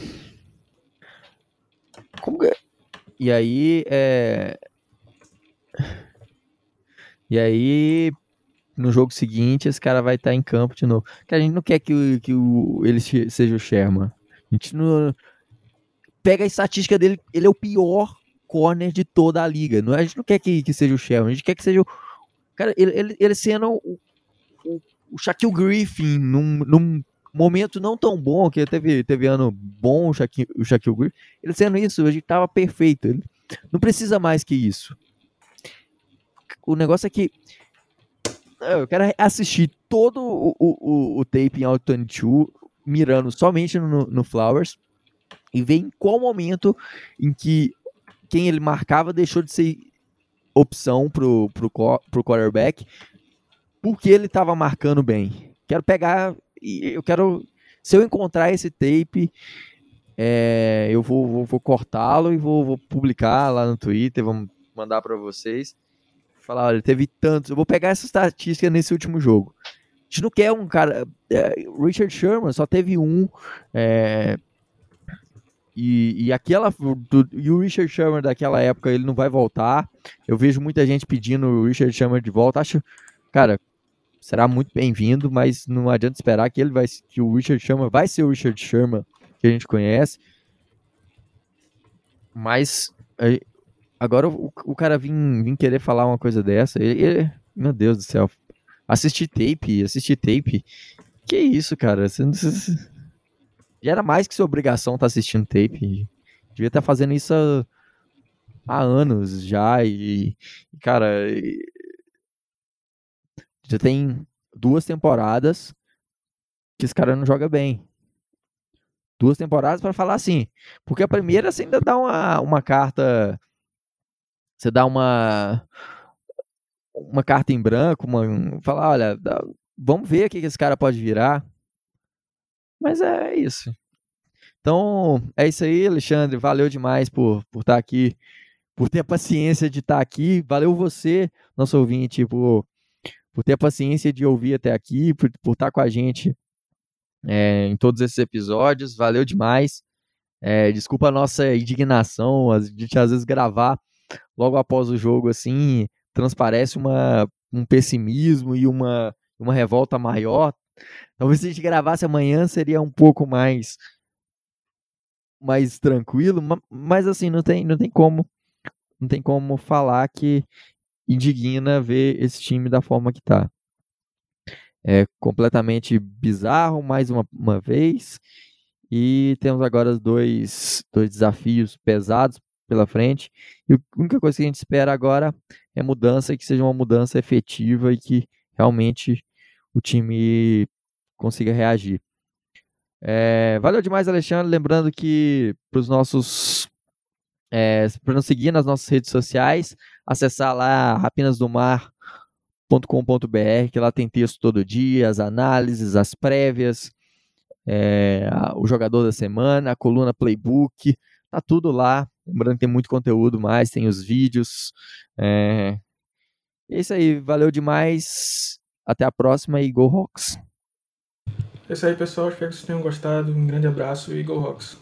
S2: Como que... E aí, é. E aí, no jogo seguinte, esse cara vai estar tá em campo de novo. Que a gente não quer que, que o, ele seja o Sherman. A gente não. Pega a estatística dele, ele é o pior corner de toda a liga. Não, a gente não quer que, que seja o Sherman, a gente quer que seja o. Cara, ele, ele, ele sendo o, o, o Shaquille Griffin num, num momento não tão bom, que teve, teve ano bom o Shaquille, o Shaquille Griffin, ele sendo isso, a gente tava perfeito. Ele não precisa mais que isso. O negócio é que eu quero assistir todo o, o, o tape em Auto 22, mirando somente no, no Flowers, e ver em qual momento em que quem ele marcava deixou de ser opção pro, pro, pro quarterback, porque ele estava marcando bem. Quero pegar e eu quero. Se eu encontrar esse tape, é, eu vou, vou, vou cortá-lo e vou, vou, publicar lá no Twitter, vamos mandar para vocês. Falar, olha, teve tantos. Eu vou pegar essa estatística nesse último jogo. A gente não quer um cara. É, Richard Sherman só teve um. É, e, e aquela. Do, e o Richard Sherman daquela época, ele não vai voltar. Eu vejo muita gente pedindo o Richard Sherman de volta. Acho. Cara, será muito bem-vindo, mas não adianta esperar que ele vai. Que o Richard Sherman vai ser o Richard Sherman que a gente conhece. Mas. Agora o, o cara vir, vir querer falar uma coisa dessa. Ele, ele, meu Deus do céu. Assistir tape, assistir tape. Que isso, cara? Você não. Já era mais que sua obrigação estar tá assistindo tape. Devia estar tá fazendo isso há, há anos já. E, cara, já tem duas temporadas que esse cara não joga bem. Duas temporadas para falar assim. Porque a primeira você ainda dá uma, uma carta. Você dá uma. Uma carta em branco, uma, falar, olha, dá, vamos ver o que esse cara pode virar. Mas é isso. Então, é isso aí, Alexandre. Valeu demais por, por estar tá aqui, por ter a paciência de estar tá aqui. Valeu você, nosso ouvinte, por, por ter a paciência de ouvir até aqui, por, por estar tá com a gente é, em todos esses episódios. Valeu demais. É, desculpa a nossa indignação, gente às vezes gravar logo após o jogo assim, transparece uma, um pessimismo e uma, uma revolta maior. Talvez se a gente gravasse amanhã seria um pouco mais mais tranquilo, mas assim, não tem, não tem como não tem como falar que indigna ver esse time da forma que tá. É completamente bizarro mais uma, uma vez. E temos agora dois, dois desafios pesados pela frente. E a única coisa que a gente espera agora é mudança, que seja uma mudança efetiva e que realmente o time consiga reagir. É, valeu demais, Alexandre. Lembrando que para os nossos. É, para nos seguir nas nossas redes sociais, acessar lá rapinasdomar.com.br, que lá tem texto todo dia, as análises, as prévias, é, o jogador da semana, a coluna playbook, tá tudo lá. Lembrando que tem muito conteúdo mais, tem os vídeos. É, é isso aí, valeu demais. Até a próxima e Go Hawks!
S3: É isso aí, pessoal. Espero que vocês tenham gostado. Um grande abraço e Go Rocks!